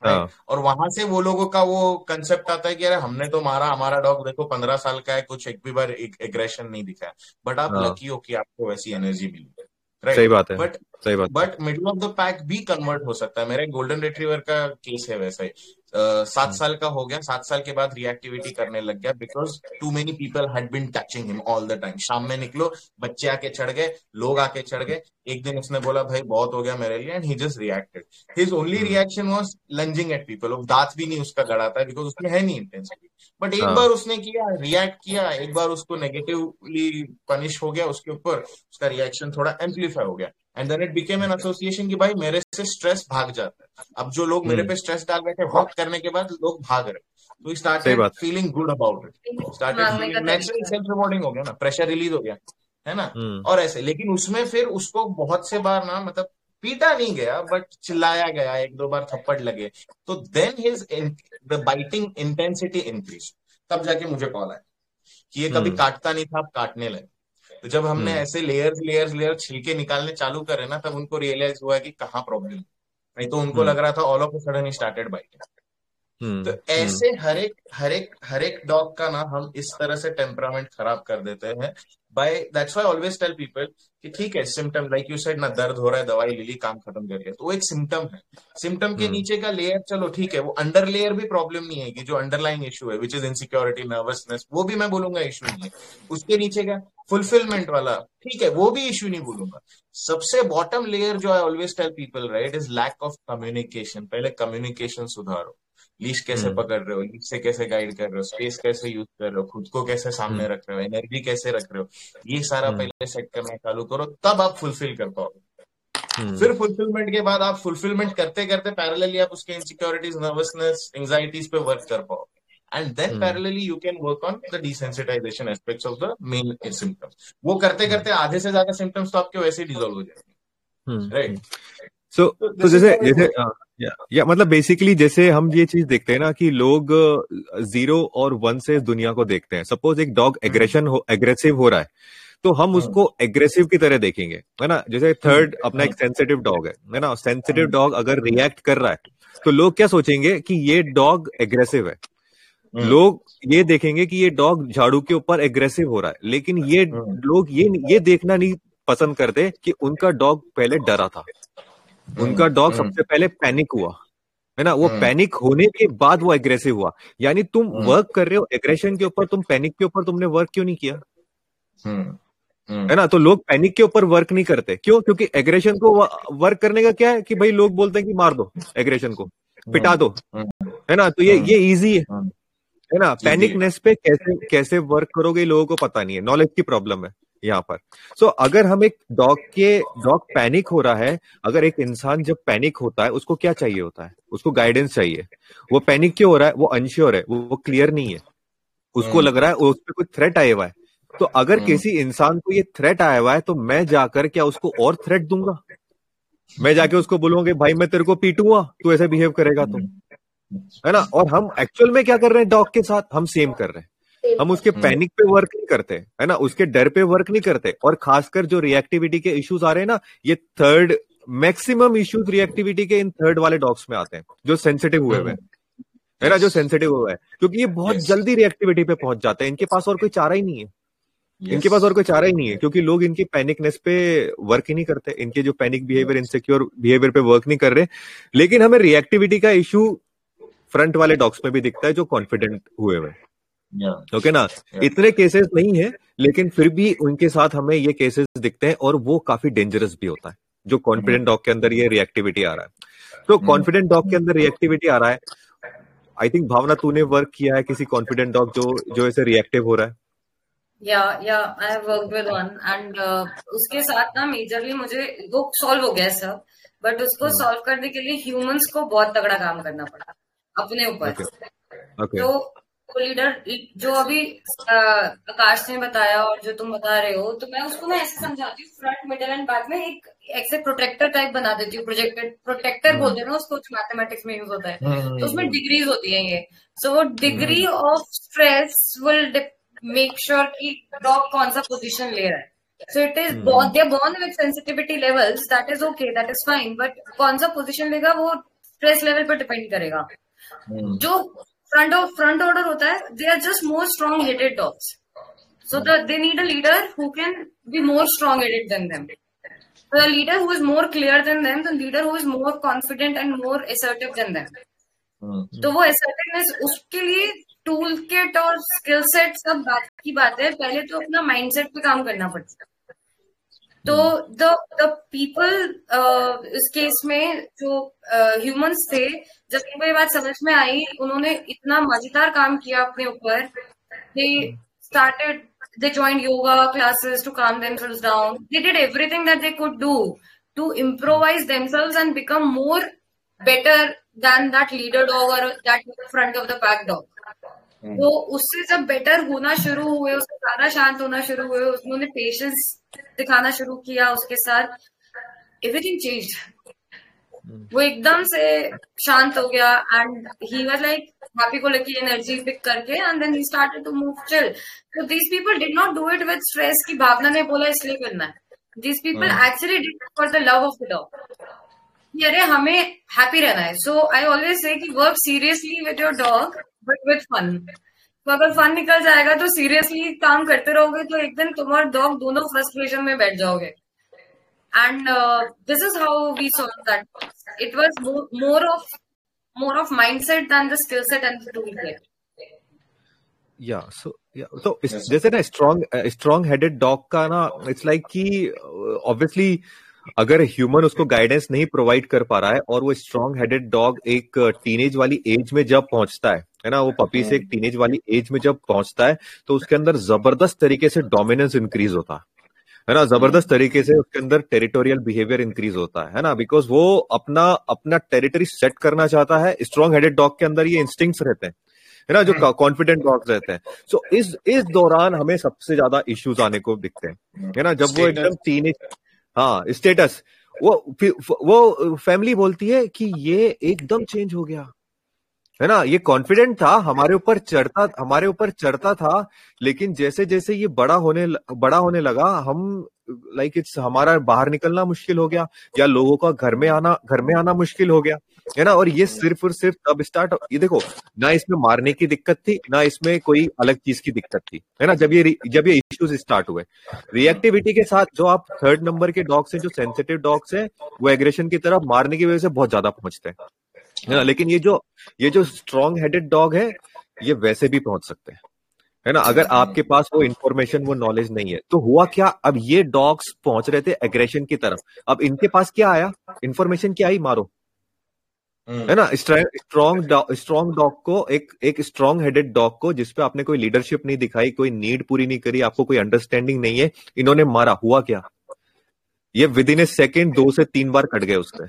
हाँ. और वहाँ से वो लोगों का वो कंसेप्ट आता है कि अरे हमने तो मारा हमारा डॉग देखो पंद्रह साल का है कुछ एक भी बार एग्रेशन नहीं दिखाया बट आप लकी हाँ। हो कि आपको वैसी एनर्जी मिली है राइट सही बात है बट सही बात but middle of the pack भी कन्वर्ट हो सकता है। मेरे गोल्डन रिट्रीवर का केस है वैसा ही। सात साल का हो गया सात साल के बाद रिएक्टिविटी करने लग गया because too many people had been touching him all the time शाम में निकलो बच्चे आके चढ़ गए लोग आके चढ़ गए एक दिन उसने बोला भाई बहुत हो गया मेरे लिए and he just reacted his only reaction was lunging at people दांत भी नहीं उसका गड़ा था बिकॉज़ उसमें है नहीं इंटेंसिटी बट एक हाँ. बार उसने किया रिएक्ट किया एक बार उसको नेगेटिवली पनिश हो गया उसके ऊपर उसका रिएक्शन थोड़ा एम्पलीफाई हो गया. And then it became an association की भाई मेरे से स्ट्रेस भाग जाता है। अब जो लोग मेरे हम्म। पे स्ट्रेस डाल रहे थे वॉक करने के बाद लोग भाग रहे तो started feeling good about it started natural self rewarding हो गया ना प्रेशर रिलीज़ हो गया है ना? हम्म। और ऐसे लेकिन उसमें फिर उसको बहुत से बार ना मतलब पीटा नहीं गया बट चिल्लाया गया एक दो बार थप्पड़ लगे। तो then his the biting intensity increase तब जाके मुझे कॉल आया कि ये कभी हम्म। काटता नहीं था अब काटने लगे। तो जब हमने हम्म। ऐसे लेयर्स लेयर्स लेयर छिलके निकालने चालू करे ना तब उनको रियलाइज़ हुआ कि कहाँ प्रॉब्लम नहीं तो उनको हम्म। लग रहा था all of a sudden started biting तो ऐसे हर एक हर एक हर एक डॉग का ना हम इस तरह से टेम्परामेंट खराब कर देते हैं by that's why always tell people कि ठीक है सिम्टम लाइक यू सेड ना दर्द हो रहा है दवाई ले ली काम खत्म कर लिया तो वो एक सिम्टम है। सिम्टम के हम्म। नीचे का लेयर चलो ठीक है वो अंडर लेयर भी प्रॉब्लम नहीं है कि जो अंडरलाइन इशू है विच इज़ इनसिक्योरिटी नर्वसनेस वो भी मैं बोलूँगा इशू नहीं है। उसके नीचे का फुलफिलमेंट वाला ठीक है वो भी इश्यू नहीं बोलूँगा। सबसे बॉटम लेयर जो I always tell people right is lack of communication पहले कम्युनिकेशन सुधारो। लीश कैसे हम्म। पकड़ रहे हो लीश से कैसे गाइड कर रहे हो स्पेस कैसे यूज़ कर रहे हो खुद को कैसे सामने हम्म। रख रहे हो एनर्जी कैसे रख रहे हो ये सारा हम्म। पहले सेट करना चालू करो तब आप फुलफिल कर पाओगे। फिर फुलफिलमेंट के बाद आप फुलफिलमेंट करते करते पैरेलली आप उसके इनसिक्योरिटीज नर्वसनेस एंग्जाइटीज पे वर्क कर पाओगे। And then parallelly you can work on the desensitization aspects of the main symptoms वो करते करते आधे से ज़्यादा सिम्टम्स तो आपके वैसे ही डिजोल्व हो जाएँगे। राइट सो तो जैसे जैसे या या मतलब बेसिकली जैसे हम ये चीज़ देखते हैं ना कि लोग ज़ीरो और वन से दुनिया को देखते हैं। सपोज़ एक डॉग एग्रेशन हो एग्रेसिव हो रहा है तो हम हाँ। उसको एग्रेसिव की तरह देखेंगे है ना? जैसे थर्ड हाँ। अपना एक सेंसिटिव डॉग है है ना? सेंसिटिव डॉग हाँ। अगर रिएक्ट कर रहा है तो लोग क्या सोचेंगे कि ये डॉग एग्रेसिव है। लोग ये देखेंगे कि ये डॉग झाड़ू के ऊपर एग्रेसिव हो रहा है लेकिन ये लोग ये ये देखना नहीं पसंद करते कि उनका डॉग पहले डरा था। उनका डॉग हम्म। सबसे पहले पैनिक हुआ है ना? वो पैनिक हम्म। होने के बाद वो एग्रेसिव हुआ। यानी तुम वर्क हम्म। कर रहे हो एग्रेशन के ऊपर तुम पैनिक के ऊपर तुमने वर्क क्यों नहीं किया? है ना? तो लोग पैनिक के ऊपर वर्क नहीं करते। क्यों? क्योंकि एग्रेशन को वर्क करने का क्या है कि भाई लोग बोलते हैं कि मार दो एग्रेशन को पिटा दो है ना? तो ये ये इजी है। है ना? पैनिकनेस पे कैसे कैसे वर्क करोगे लोगों को पता नहीं है। नॉलेज की प्रॉब्लम है। यहाँ पर। सो so, अगर हम एक डॉग के डॉग पैनिक हो रहा है अगर एक इंसान जब पैनिक होता है उसको क्या चाहिए होता है? उसको गाइडेंस चाहिए। वो पैनिक क्यों हो रहा है? वो अनश्योर है वो, वो क्लियर नहीं है। उसको हम्म। लग रहा है उस पर कोई थ्रेट आया हुआ है। तो अगर हम्म। किसी इंसान को ये थ्रेट आया हुआ है तो मैं जाकर क्या उसको और थ्रेट दूँगा? मैं जाके उसको बोलूँगा भाई मैं तेरे को पीटूँगा तू ऐसे बिहेव करेगा तुम हम्म। है ना? और हम एक्चुअल में क्या कर रहे हैं डॉग के साथ? हम सेम कर रहे हैं। हम उसके पैनिक पे वर्क नहीं करते है ना? उसके डर पे वर्क नहीं करते। और खासकर जो रिएक्टिविटी के इश्यूज़ आ रहे हैं ना ये थर्ड मैक्सिमम इश्यूज़ रिएक्टिविटी के इन थर्ड वाले डॉग्स में आते हैं जो सेंसिटिव हुए हुए है। ना? जो सेंसिटिव हुआ है। क्योंकि ये बहुत जल्दी रिएक्टिविटी पे पहुँच जाते हैं। इनके पास और कोई चारा ही नहीं है। Yes. इनके पास और कोई चारा ही नहीं है क्योंकि लोग इनकी पैनिकनेस पे वर्क ही नहीं करते। इनके जो पैनिक बिहेवियर इनसिक्योर बिहेवियर पे वर्क नहीं कर रहे। लेकिन हमें रिएक्टिविटी का इशू फ्रंट वाले डॉग्स में भी दिखता है जो कॉन्फिडेंट हुए हुए ओके okay ना इतने केसेस नहीं है लेकिन फिर भी उनके साथ हमें ये केसेस दिखते हैं और वो काफ़ी डेंजरस भी होता है जो कॉन्फिडेंट डॉग के अंदर ये रिएक्टिविटी आ रहा है तो कॉन्फिडेंट hmm. डॉग के अंदर रिएक्टिविटी आ रहा है आई थिंक भावना तूने वर्क किया है किसी कॉन्फिडेंट डॉग जो जो ऐसे रिएक्टिव हो रहा है या या I have worked with one and उसके साथ ना मेजरली मुझे वो सॉल्व हो गया सब बट उसको सॉल्व hmm. करने के लिए ह्यूमंस को बहुत तगड़ा काम करना पड़ा अपने ऊपर okay. okay. तो को लीडर जो अभी आकाश ने बताया और जो तुम बता रहे हो तो मैं उसको मैं ऐसे समझाती हूँ फ्रंट मिडल एंड बैक में एक एक से प्रोटेक्टर टाइप बना देती हूँ प्रोजेक्टेड प्रोटेक्टर हम्म। बोलते हैं ना उसको मैथमेटिक्स में यूज़ होता है। हम्म, तो उसमें डिग्रीज हम्म, होती है ये। सो वो degree of stress will make sure कि डॉग कौन सा पोजिशन ले रहा है। So it is they born with sensitivity levels that is okay that is fine but कौन सा पोजिशन लेगा वो स्ट्रेस लेवल पर डिपेंड करेगा। जो फ्रंट ऑफ़ फ्रंट ऑर्डर होता है they are just more strong headed dogs so that they need a leader who can be more strong headed than them so the leader who is more clear than them the leader who is more confident and more assertive than them हम्म। तो वो असर्टिवनेस उसके लिए टूल किट और स्किल सेट सब बात की बात है पहले तो अपना माइंडसेट पे काम करना पड़ता है तो द द पीपल इस केस में जो ह्यूमंस uh, थे जब इनको ये बात समझ में आई उन्होंने इतना मज़ेदार काम किया अपने ऊपर they started they join yoga classes to calm themselves down they did everything that they could do to improvise them and become more better than that leader dog और that front of the pack dog तो उससे जब बेटर होना शुरू हुए उससे ज़्यादा शांत होना शुरू हुए उन्होंने पेशेंस दिखाना शुरू किया उसके साथ एवरीथिंग चेंज वो एकदम से शांत हो गया and he was like happy go lucky energy pick करके and then he started to move chill तो these people did not do it with stress की भावना ने बोला इसलिए करना है. These people actually did for the love of the dog अरे हमें हैप्पी रहना है. सो आई ऑलवेज से कि work seriously with your dog but with fun तो अगर फन निकल जाएगा तो सीरियसली काम करते रहोगे तो एक दिन तुम और डॉग दोनों फ्रस्ट्रेशन में बैठ जाओगे. And uh, this is how we solved that. It was more, more of more of mindset than the skill set and the या सो तो जैसे ना स्ट्रॉन्ग स्ट्रॉन्ग हेडेड डॉग का ना इट्स लाइक कि ऑब्वियसली अगर ह्यूमन उसको गाइडेंस नहीं प्रोवाइड कर पा रहा है और वो स्ट्रॉन्ग हेडेड डॉग एक टीनेज वाली एज में जब पहुँचता है है ना वो पपी से एक टीनेज वाली एज में जब पहुँचता है तो उसके अंदर ज़बरदस्त तरीके से डोमिनेंस इंक्रीज होता है। है ना ज़बरदस्त तरीके से उसके अंदर टेरिटोरियल बिहेवियर इंक्रीज होता है है ना बिकॉज़ वो अपना अपना टेरिटरी सेट करना चाहता है स्ट्रॉन्ग हेडेड डॉग के अंदर ये इंस्टिंक्ट्स रहते हैं है ना जो कॉन्फिडेंट डॉग्स रहते हैं। सो so, इस इस दौरान हमें सबसे ज़्यादा इश्यूज़ आने को दिखते हैं है ना जब वो एकदम टीनेज हाँ स्टेटस वो वो फैमिली बोलती है कि ये एकदम चेंज हो गया। है ना? ये कॉन्फिडेंट था, हमारे ऊपर चढ़ता, हमारे ऊपर चढ़ता था, लेकिन जैसे जैसे ये बड़ा होने बड़ा होने लगा, हम लाइक like इट्स हमारा बाहर निकलना मुश्किल हो गया, या लोगों का घर में आना, घर में आना मुश्किल हो गया। है ना? और ये सिर्फ़ और सिर्फ़ तब स्टार्ट ये देखो, ना इसमें मारने की दिक्कत थी, ना इसमें कोई अलग चीज़ की दिक्कत थी, है ना? जब ये जब ये इश्यूज़ स्टार्ट हुए। रिएक्टिविटी के साथ जो आप थर्ड नंबर के डॉग्स हैं, जो सेंसिटिव डॉग्स हैं, वो एग्रेशन की तरफ़ मारने की वजह से बहुत ज़्यादा पहुँचते हैं, है ना? लेकिन ये जो ये जो स्ट्रॉन्ग हेडेड डॉग है, ये वैसे भी पहुँच सकते हैं, है ना? अगर आपके पास वो इन्फॉर्मेशन वो नॉलेज नहीं है तो हुआ क्या? अब ये डॉग्स पहुँच रहे थे एग्रेशन की तरफ़। अब इनके पास क्या आया? इन्फॉर्मेशन क्या आई? मारो। है ना? स्ट्रॉन्ग स्ट्रॉन्ग डॉग को एक एक स्ट्रॉन्ग हेडेड डॉग को जिसपे आपने कोई लीडरशिप नहीं दिखाई कोई नीड पूरी नहीं करी आपको कोई अंडरस्टैंडिंग नहीं है इन्होंने मारा। हुआ क्या? ये विद इन ए सेकेंड दो से तीन बार कट गए उससे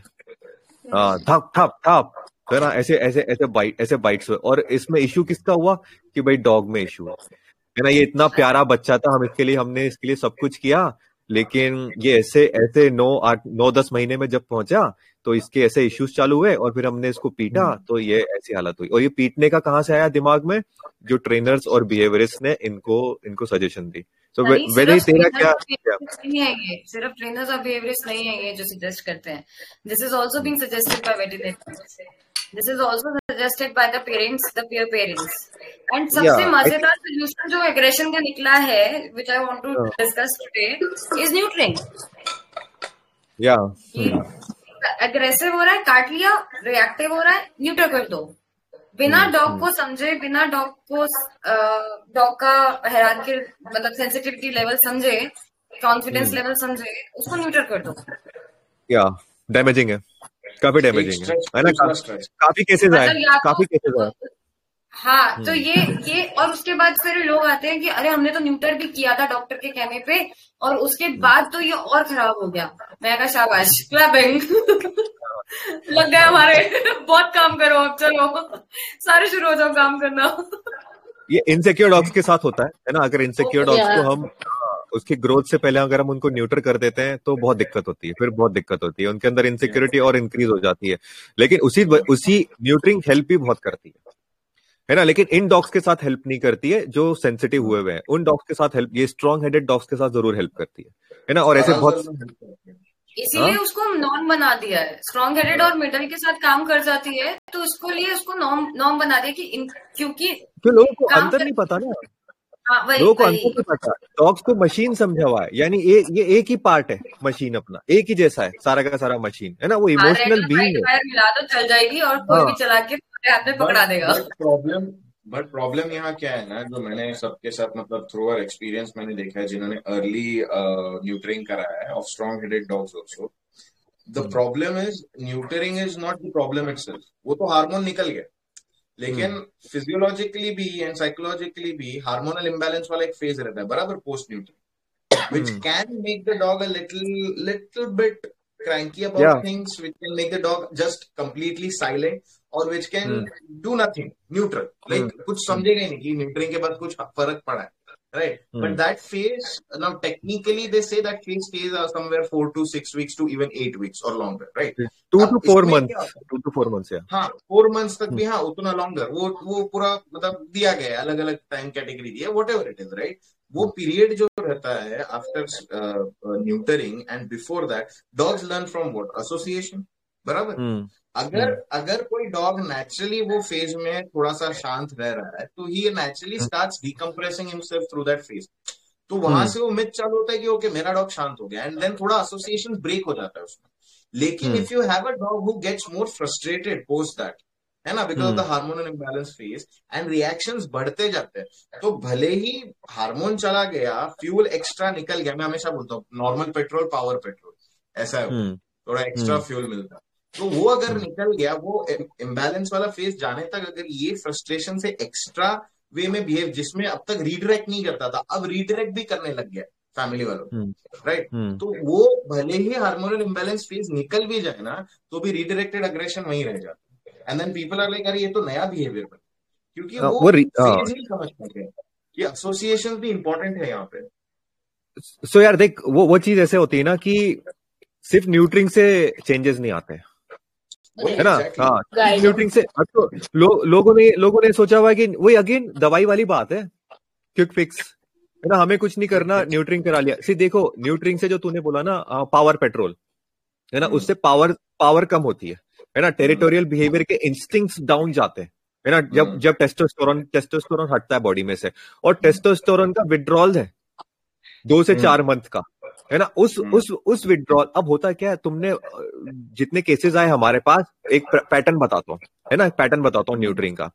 थप थप थप है ना? ऐसे ऐसे ऐसे बाइट ऐसे बाइट्स हुए। और इसमें इश्यू किसका हुआ? कि भाई डॉग में इश्यू है ना? ये इतना प्यारा बच्चा था हम इसके लिए हमने इसके लिए सब कुछ किया लेकिन ये ऐसे ऐसे नौ आठ नौ दस महीने में जब पहुँचा तो इसके ऐसे इश्यूज़ चालू हुए और फिर हमने इसको पीटा तो ये ऐसी हालत हुई। और ये पीटने का कहाँ से आया दिमाग में? जो ट्रेनर्स और बिहेवियरिस्ट ने इनको इनको सजेशन दी। तो वेदर तेरा क्या नहीं है ये। सिर्फ़ ट्रेनर्स और बिहेवियरिस्ट नहीं है ये जो सजेस्ट करते हैं। This is also being suggested by veterinary this is also suggested by the parents the peer parents and सबसे मज़ेदार सोल्यूशन जो एग्रेशन का निकला है which I want to discuss today is neutering या एग्रेसिव हो रहा है काट लिया रिएक्टिव हो रहा है न्यूट्रल कर दो। बिना डॉग को समझे बिना डॉग को डॉग का हैरान के मतलब सेंसिटिविटी लेवल समझे कॉन्फिडेंस लेवल समझे उसको न्यूट्रल कर दो। या डैमेजिंग है। काफ़ी डैमेजिंग है। है ना? काफ़ी केसेस आए काफ़ी केसेस आए। हाँ तो ये ये और उसके बाद फिर लोग आते हैं कि अरे हमने तो न्यूटर भी किया था डॉक्टर के कहने पे और उसके बाद तो ये और खराब हो गया। मैं कहा शाबाश क्लबिंग लग गए हमारे बहुत काम करो अब चलो। सारे शुरू हो जाओ काम करना। ये इनसिक्योर डॉग्स के साथ होता है है ना? अगर इनसिक्योर डॉग्स को हम उसकी ग्रोथ से पहले अगर हम उनको न्यूटर कर देते हैं तो बहुत दिक्कत होती है फिर बहुत दिक्कत होती है। उनके अंदर इनसिक्योरिटी और इंक्रीज हो जाती है। लेकिन उसी उसी न्यूट्रिंग हेल्प भी बहुत करती है। है ना? लेकिन इन डॉग्स के साथ हेल्प नहीं करती है जो सेंसिटिव हुए हुए हैं। उन डॉग्स के साथ हेल्प ये स्ट्रॉन्ग हेडेड डॉग्स के साथ ज़रूर हेल्प करती है। है ना? और ऐसे बहुत इसीलिए हाँ? उसको नॉर्म बना दिया है। स्ट्रॉन्ग हेडेड और मिडल के साथ काम कर जाती है तो उसको लिए उसको नॉर्म नॉर्म बना दिया कि क्योंकि तो लोगों को अंतर नहीं पता ना। हाँ, लोगों को अंतर नहीं पता। डॉग्स को मशीन समझा हुआ है। यानी ए, ये एक ही पार्ट है मशीन अपना। एक ही जैसा है सारा का सारा मशीन है ना? वो इमोशनल बीइंग है। मिला दो चल जाएगी और कोई भी चला के पकड़ा देगा। प्रॉब्लम बट प्रॉब्लम यहाँ क्या है ना जो मैंने सबके साथ मतलब थ्रू आर एक्सपीरियंस मैंने देखा है जिन्होंने अर्ली न्यूट्रिंग कराया है of strong headed dogs also the problem is neutering is not the problem it वो तो हार्मोन निकल गया। लेकिन फिजियोलॉजिकली भी एंड साइकोलॉजिकली भी हार्मोनल इम्बेलेंस वाला एक फ़ेज़ रहता है बराबर post neutering which can make the dog a little little bit cranky about yeah. things which can make the dog just completely silent और which can do nothing neutral like कुछ समझेगा ही नहीं कि न्यूट्रिंग के बाद कुछ फ़र्क पड़ा है दिया गया अलग अलग टाइम कैटेगरी दिया whatever it is right वो पीरियड जो रहता है after neutering and before that dogs learn from what association बराबर। अगर हम्म। अगर कोई डॉग नेचुरली वो फ़ेज़ में थोड़ा सा शांत रह रहा है तो he naturally start decompressing himself through that phase तो वहाँ हम्म। से वो मिथ चालू होता है कि ओके मेरा डॉग शांत हो गया। एंड देन थोड़ा एसोसिएशन ब्रेक हो जाता है उसमें। लेकिन if you have a dog who gets more frustrated post that है ना? Because of the hormonal imbalance phase and reactions बढ़ते जाते हैं तो भले ही हार्मोन चला गया फ्यूल एक्स्ट्रा निकल गया मैं हमेशा बोलता हूँ नॉर्मल पेट्रोल पावर पेट्रोल ऐसा है हम्म। थोड़ा एक्स्ट्रा फ्यूल मिलता तो वो अगर। निकल गया वो इम्बैलेंस वाला फ़ेज़ जाने तक अगर ये फ्रस्ट्रेशन से एक्स्ट्रा वे में बिहेव जिसमें अब तक रीडायरेक्ट नहीं करता था अब रीडायरेक्ट भी करने लग गया फैमिली वालों राइट हम्म। हम्म। तो वो भले ही हार्मोनल इम्बेलेंस फ़ेज़ निकल भी जाए ना तो भी रीडायरेक्टेड अग्रेशन वहीं रह जाता and then people are like अरे ये तो नया बिहेवियर बन क्योंकि हाँ, वो, वो फ़ेज़ नहीं समझ पाते कि एसोसिएशन भी इंपॉर्टेंट है यहाँ पे सो so यार देख वो वो चीज़ ऐसे होती है ना कि सिर्फ़ न्यूट्रिंग से चेंजेस नहीं आते है ना? हाँ न्यूट्रिंग से तो लो, लोगों ने लोगों ने सोचा हुआ कि वही अगेन दवाई वाली बात है। क्विक फिक्स है ना? हमें कुछ नहीं करना न्यूट्रिंग करा लिया। सी देखो न्यूट्रिंग से जो तूने बोला ना पावर पेट्रोल है ना? हम्म। उससे पावर पावर कम होती है। है ना? टेरिटोरियल बिहेवियर के इंस्टिंक्ट्स डाउन जाते हैं। है ना? जब हम्म। जब टेस्टोस्टेरोन टेस्टोस्टेरोन हटता है बॉडी में से। और टेस्टोस्टेरोन का विड्रॉल है। दो से हम्म। चार मंथ का। है ना? उस हम्म। उस उस विड्रॉल अब होता क्या है तुमने जितने केसेस आए हमारे पास एक पैटर्न बताता हूँ है ना? पैटर्न बताता हूँ न्यूट्रिंग का।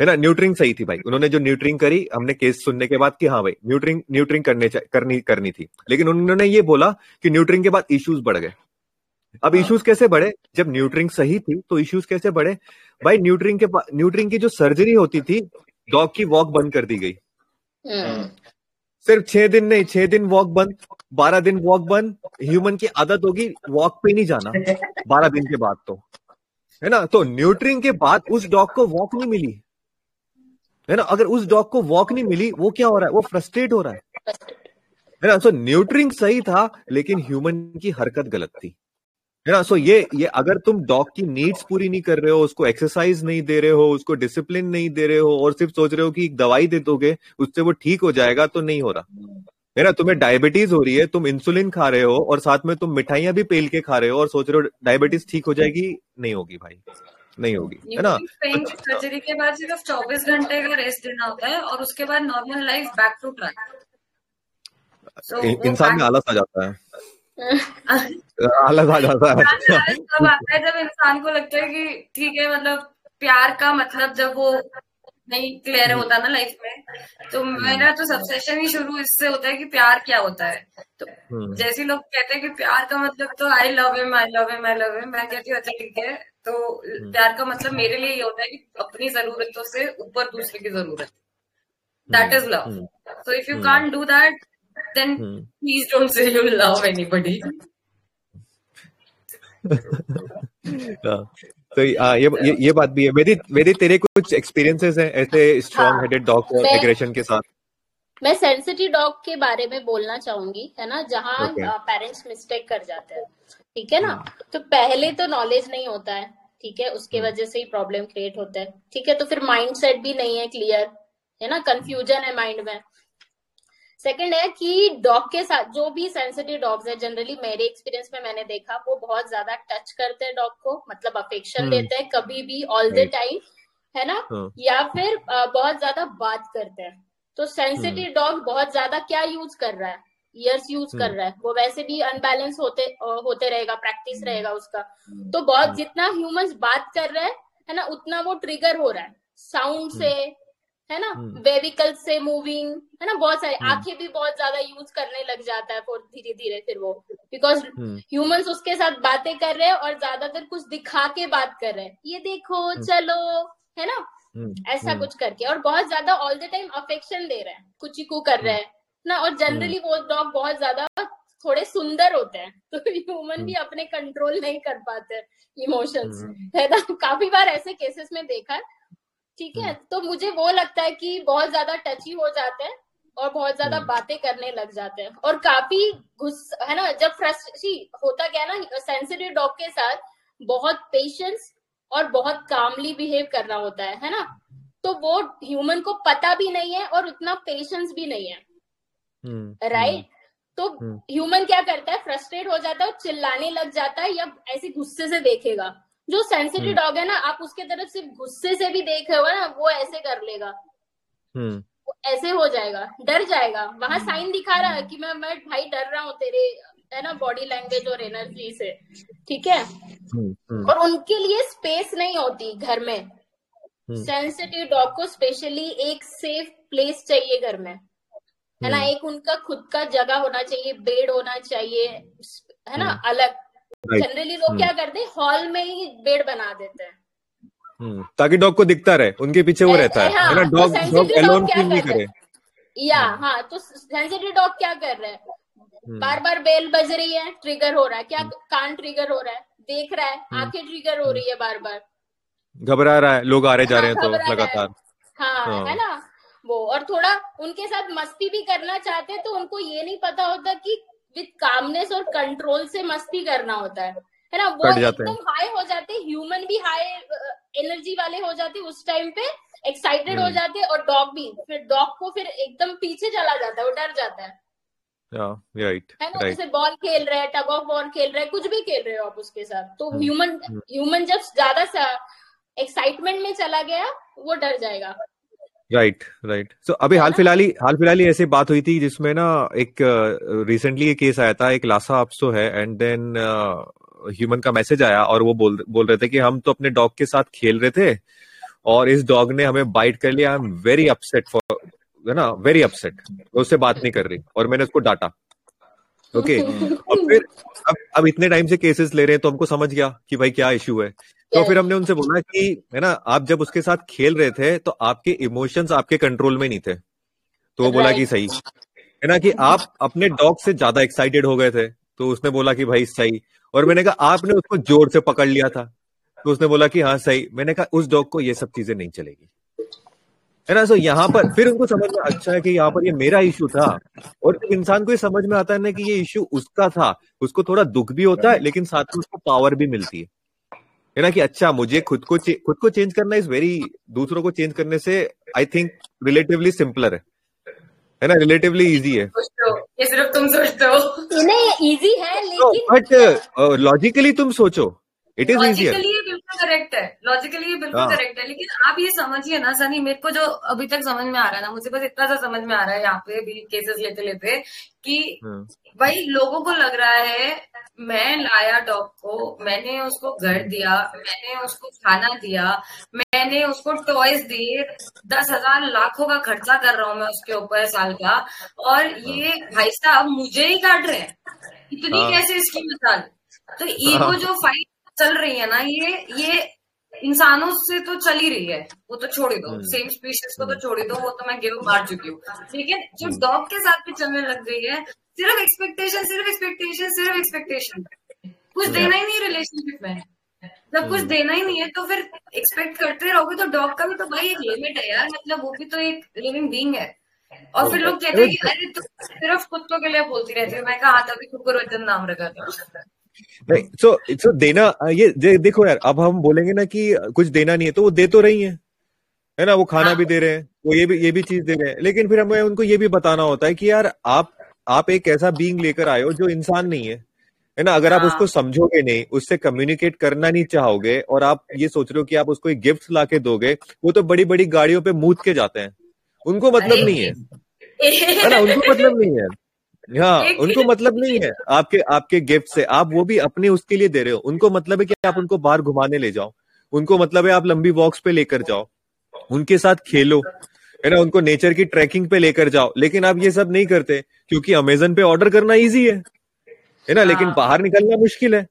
है ना? न्यूट्रिंग सही थी भाई। उन्होंने जो न्यूट्रिंग करी हमने केस सुनने के बाद कि हाँ भाई न्यूट्रिंग न्यूट्रिंग करने करनी करनी थी। लेकिन उन्होंने ये बोला कि न्यूट्रिंग के बाद इश्यूज़ बढ़ गए। अब इश्यूज़ हाँ। कैसे बढ़े? जब न्यूट्रिंग सही थी तो इश्यूज़ कैसे बढ़े? भाई न्यूट्रिंग के न्यूट्रिंग की जो सर्जरी होती थी डॉग की वॉक बंद कर दी गई। हम्म। सिर्फ़ छह दिन नहीं, छह दिन वॉक बंद, बारह दिन वॉक बंद ह्यूमन की आदत होगी वॉक पे नहीं जाना, बारह दिन के बाद तो। है ना? तो न्यूट्रिंग के बाद उस डॉग को वॉक नहीं मिली। है ना? अगर उस डॉग को वॉक नहीं मिली, वो क्या हो रहा है? वो फ्रस्ट्रेट हो रहा है। है ना? तो न्यूट्रिंग सही था, लेकिन ह्यूमन की हरकत गलत थी। है ना? सो ये ये अगर तुम डॉग की नीड्स पूरी नहीं कर रहे हो उसको एक्सरसाइज नहीं दे रहे हो उसको डिसिप्लिन नहीं दे रहे हो और सिर्फ़ सोच रहे हो कि दवाई दे दोगे उससे वो ठीक हो जाएगा तो नहीं हो रहा। है ना? तुम्हें डायबिटीज़ हो रही है तुम इंसुलिन खा रहे हो और साथ में तुम मिठाइयाँ भी पेल के खा रहे हो और सोच रहे हो डायबिटीज़ ठीक हो जाएगी नहीं होगी भाई। नहीं होगी है ना? सर्जरी के बाद सिर्फ़ चौबीस घंटे का रेस्ट देना होता है और उसके बाद normal life back to track इंसान में आलस आ जाता है। अलग आ जाता है। तब आता है जब इंसान को लगता है कि ठीक है मतलब प्यार का मतलब जब वो नहीं क्लियर होता ना लाइफ में तो मेरा तो सबसेशन ही शुरू इससे होता है कि प्यार क्या होता है। तो हम्म। जैसे लोग कहते हैं कि प्यार का मतलब तो I love him I love him I love him मैं कहती हूँ अच्छा ठीक है। तो हम्म। प्यार का मतलब मेरे लिए ये होता है कि अपनी जरूरतों से ऊपर दूसरे की ज़रूरत। That is love so if you can do that then hmm. please don't say you love anybody. (laughs) तो आ, ये, ये ये बात भी है। मेरी मेरी तेरे कुछ एक्सपीरियंसेस हैं ऐसे स्ट्रॉन्ग हेडेड डॉग को एग्रेशन के साथ? मैं सेंसिटिव डॉग के बारे में बोलना चाहूँगी है ना? जहाँ पेरेंट्स मिस्टेक कर जाते हैं ठीक है ना? हाँ। तो पहले तो नॉलेज नहीं होता है ठीक है? उसके हाँ। वजह से ही प्रॉब्लम क्रिएट होता है ठीक है? तो फिर माइंड सेट भी नहीं है क्लियर है ना? कंफ्यूजन है माइंड में। सेकंड है कि डॉग के साथ जो भी सेंसिटिव डॉग्स है जनरली मेरे एक्सपीरियंस में मैंने देखा वो बहुत ज़्यादा टच करते हैं डॉग को मतलब अफेक्शन हम्म। देते हैं कभी भी ऑल द टाइम है ना? हाँ। या फिर बहुत ज़्यादा बात करते हैं। तो सेंसिटिव डॉग हम्म। बहुत ज़्यादा क्या यूज़ कर रहा है? ईयर्स यूज़ कर हम्म। रहा है। वो वैसे भी अनबैलेंस होते होते रहेगा प्रैक्टिस रहेगा उसका। तो बहुत जितना ह्यूमंस बात कर रहे हैं है ना उतना वो ट्रिगर हो रहा है। साउंड से है ना? हम्म। वेविकल से मूविंग है ना? बहुत सारे हम्म। आँखें भी बहुत ज़्यादा यूज़ करने लग जाता है फिर धीरे धीरे फिर वो। बिकॉज़ हम्म, ह्यूमंस उसके साथ बातें कर रहे हैं और ज़्यादातर कुछ दिखा के बात कर रहे हैं। ये देखो चलो है ना? हम्म, ऐसा हम्म, कुछ करके और बहुत ज़्यादा ऑल द टाइम अफेक्शन दे रहे हैं। कुछ को कर रहे हैं ना? और जनरली वो डॉग बहुत ज़्यादा थोड़े सुंदर होते हैं। (laughs) तो ह्यूमन भी अपने कंट्रोल नहीं कर पाते इमोशंस हम्म। है ना? काफ़ी बार ऐसे केसेस में देखा है ठीक है? तो मुझे वो लगता है कि बहुत ज़्यादा टची हो जाते हैं और बहुत ज़्यादा हम्म। बातें करने लग जाते हैं। और काफ़ी गुस्सा है ना जब फ्रस्ट्रेशन होता क्या है ना सेंसिटिव डॉग के साथ बहुत पेशेंस और बहुत कामली बिहेव करना होता है है ना? तो वो ह्यूमन को पता भी नहीं है और उतना पेशेंस भी नहीं है। हम्म, राइट तो हम्म। ह्यूमन क्या करता है फ्रस्ट्रेट हो जाता है और चिल्लाने लग जाता है या ऐसे गुस्से से देखेगा। जो सेंसिटिव हम्म। डॉग है ना आप उसके तरफ़ सिर्फ़ गुस्से से भी देख रहे हो ना वो ऐसे कर लेगा। हम्म, वो ऐसे हो जाएगा डर जाएगा। वहाँ साइन दिखा रहा है कि मैं मैं भाई डर रहा हूँ तेरे है ना बॉडी लैंग्वेज और एनर्जी से। ठीक है? हम्म, हम्म, और उनके लिए स्पेस नहीं होती घर में। हम्म, सेंसिटिव डॉग को स्पेशली एक सेफ़ प्लेस चाहिए घर में। है ना हम्म। एक उनका खुद का जगह होना चाहिए बेड होना चाहिए है ना अलग. जनरली लोग क्या करते हैं हॉल में ही बेड बना देते हैं। हम्म, ताकि डॉग को दिखता रहे उनके पीछे वो रहता है। हाँ, ना? डॉग डॉग एलोन फील नहीं करे। या हाँ तो सेंसिटिव डॉग क्या कर रहा है। बार बार बेल बज रही है ट्रिगर हो रहा है। क्या कान ट्रिगर हो रहा है? देख रहा है आँखें ट्रिगर हो रही है बार बार घबरा रहा है लोग आ रहे जा रहे हैं हाँ, तो है। लगातार। हाँ हाँ। है ना? वो और थोड़ा उनके साथ मस्ती भी करना चाहते हैं तो उनको ये नहीं पता होता कि विद कामनेस और कंट्रोल से मस्ती करना होता है है ना वो। एकदम हाई हो जाते ह्यूमन भी हाई एनर्जी वाले हो जाते उस टाइम पे एक्साइटेड हो हम्म। जाते और डॉग भी फिर डॉग को फिर एकदम पीछे चला जाता है वो डर जाता है राइट है ना जैसे बॉल खेल रहे हैं टग ऑफ़ बॉल खेल रहे हैं कुछ भी खेल रहे हो आप उसके साथ तो ह्यूमन। ह्यूमन जब ज़्यादा एक्साइटमेंट में चला गया वो डर जाएगा राइट राइट सो अभी हाल फ़िलहाल ही हाल फ़िलहाल ही ऐसी बात हुई थी जिसमें ना एक रिसेंटली एक केस आया था एक लासा अप्सो है एंड देन ह्यूमन का मैसेज आया और वो बोल बोल रहे थे कि हम तो अपने डॉग के साथ खेल रहे थे और इस डॉग ने हमें बाइट कर लिया। I am very upset for है ना? वेरी अपसेट उससे बात नहीं कर रही और मैंने उसको डांटा। Okay okay. (laughs) और फिर अब अब इतने टाइम से केसेस ले रहे हैं तो हमको समझ गया कि भाई क्या इश्यू है। तो फिर हमने उनसे बोला कि है ना आप जब उसके साथ खेल रहे थे तो आपके इमोशंस आपके कंट्रोल में नहीं थे। तो वो बोला कि सही। है ना कि आप अपने डॉग से ज़्यादा एक्साइटेड हो गए थे। तो उसने बोला कि भाई सही। और मैंने कहा आपने उसको ज़ोर से पकड़ लिया था। तो उसने बोला कि हाँ सही। मैंने कहा उस डॉग को ये सब चीज़ें नहीं चलेगी। है ना सो यहाँ पर फिर उनको समझ में अच्छा है कि यहाँ पर ये मेरा इशू था। और जब इंसान को ये समझ में आता है ना कि ये इशू उसका था उसको थोड़ा दुख भी होता है लेकिन साथ में उसको पावर भी मिलती है। है ना कि अच्छा मुझे खुद को खुद को चेंज करना इज़ वेरी दूसरों को चेंज करने से आई थिंक रिलेटिवली सिंपलर है। है ना? रिलेटिवली इजी है। ये सिर्फ़ तुम सोचते हो? नहीं इजी है लेकिन बट लॉजिकली तुम सोचो। इट इज़ इजियर लॉजिकली बिल्कुल करेक्ट है। लॉजिकली ये बिल्कुल हाँ। करेक्ट है। लेकिन आप ये समझिए ना सनी मेरे को जो अभी तक समझ में आ रहा है ना मुझे बस इतना सा समझ में आ रहा है यहाँ पे भी केसेस लेते लेते कि भाई लोगों को लग रहा है मैं लाया डॉग को मैंने उसको घर दिया मैंने उसको खाना दिया मैंने उसको टॉयज दिए दस हज़ार लाखों का खर्चा कर रहा हूँ मैं उसके ऊपर साल का। और ये भाई साहब मुझे ही काट रहे हैं। इतनी हाँ। कैसे इसकी मिसाल? तो ईगो हाँ। जो फाइट चल रही है ना ये ये इंसानों से तो चल ही रही है वो तो छोड़ ही दो हम्म। सेम स्पीशीज को तो छोड़ ही दो वो तो मैं गिव मार चुकी हूँ। लेकिन जो डॉग के साथ भी चलने लग गई है सिर्फ़ एक्सपेक्टेशन सिर्फ़ एक्सपेक्टेशन सिर्फ़ एक्सपेक्टेशन कुछ देना ही नहीं रिलेशनशिप में। जब कुछ देना ही नहीं है तो फिर एक्सपेक्ट करते रहोगे तो डॉग का भी तो भाई एक लिमिट है यार मतलब वो भी तो एक लिविंग बींग है। और फिर लोग कहते हैं कि अरे तू सिर्फ़ कुत्तों के लिए बोलती रहती है। मैं कहा हाँ तभी वचन नाम रखा था सो सो देना ये दे- देखो यार अब हम बोलेंगे ना कि कुछ देना नहीं है तो वो दे तो रही है। है ना वो खाना हाँ। भी दे रहे हैं वो ये भी ये भी चीज़ दे रहे हैं। लेकिन फिर हमें उनको ये भी बताना होता है कि यार आप आप एक ऐसा बींग लेकर आए हो जो इंसान नहीं है। है ना अगर आप हाँ। उसको समझोगे नहीं उससे कम्युनिकेट करना नहीं चाहोगे और आप ये सोच रहे हो कि आप उसको एक गिफ्ट ला के दोगे वो तो बड़ी बड़ी गाड़ियों पे मूद के जाते हैं। उनको मतलब नहीं है। (laughs) है ना उनको मतलब नहीं है। हाँ उनको मतलब नहीं है। आपके आपके गिफ्ट से। आप वो भी अपने उसके लिए दे रहे हो। उनको मतलब है कि आप उनको बाहर घुमाने ले जाओ। उनको मतलब है आप लंबी वॉक्स पे लेकर जाओ। उनके साथ खेलो। है ना? उनको नेचर की ट्रैकिंग पे लेकर जाओ। लेकिन आप ये सब नहीं करते क्योंकि अमेजन पे ऑर्डर करना इजी है। है ना? लेकिन हाँ। बाहर निकलना मुश्किल है।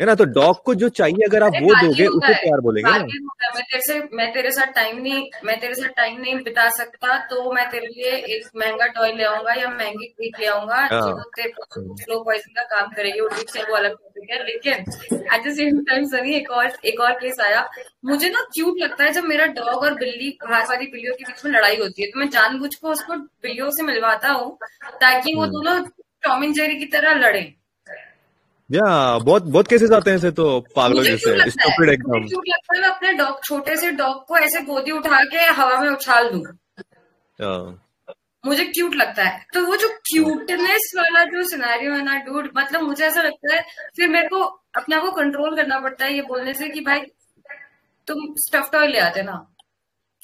है ना तो डॉग को जो चाहिए अगर आप वो दोगे उसे प्यार बोलेंगे है। मैं तेरे से मैं तेरे साथ टाइम नहीं मैं तेरे साथ टाइम नहीं बिता सकता तो मैं तेरे लिए एक महँगा टॉय ले आऊँगा या महँगी ट्रीट ले आऊँगा हाँ। जो स्लो पॉइजन का काम करेगी ट्रीट से वो अलग टॉपिक है लेकिन at the same time Sunny एक और एक और केस आया मुझे ना क्यूट लगता है जब मेरा डॉग और बिल्ली घास वाली बिल्लियों के बीच में लड़ाई होती है तो मैं जानबूझ को उसको बिल्लियों से मिलवाता हूँ ताकि वो हम्म। दोनों टॉम एंड जेरी की तरह लड़े या बहुत बहुत केसेस आते हैं ऐसे तो पागलों जैसे स्टूपिड एकदम। लगता है मैं अपने डॉग छोटे से डॉग को ऐसे गोदी उठा के हवा में उछाल दूँ। मुझे क्यूट लगता है। तो वो जो क्यूटनेस वाला जो सिनेरियो है ना डूड मतलब मुझे ऐसा लगता है फिर मेरे को अपने आप को कंट्रोल करना पड़ता है ये बोलने से कि भाई तुम स्टफ़ टॉय ले आते ना।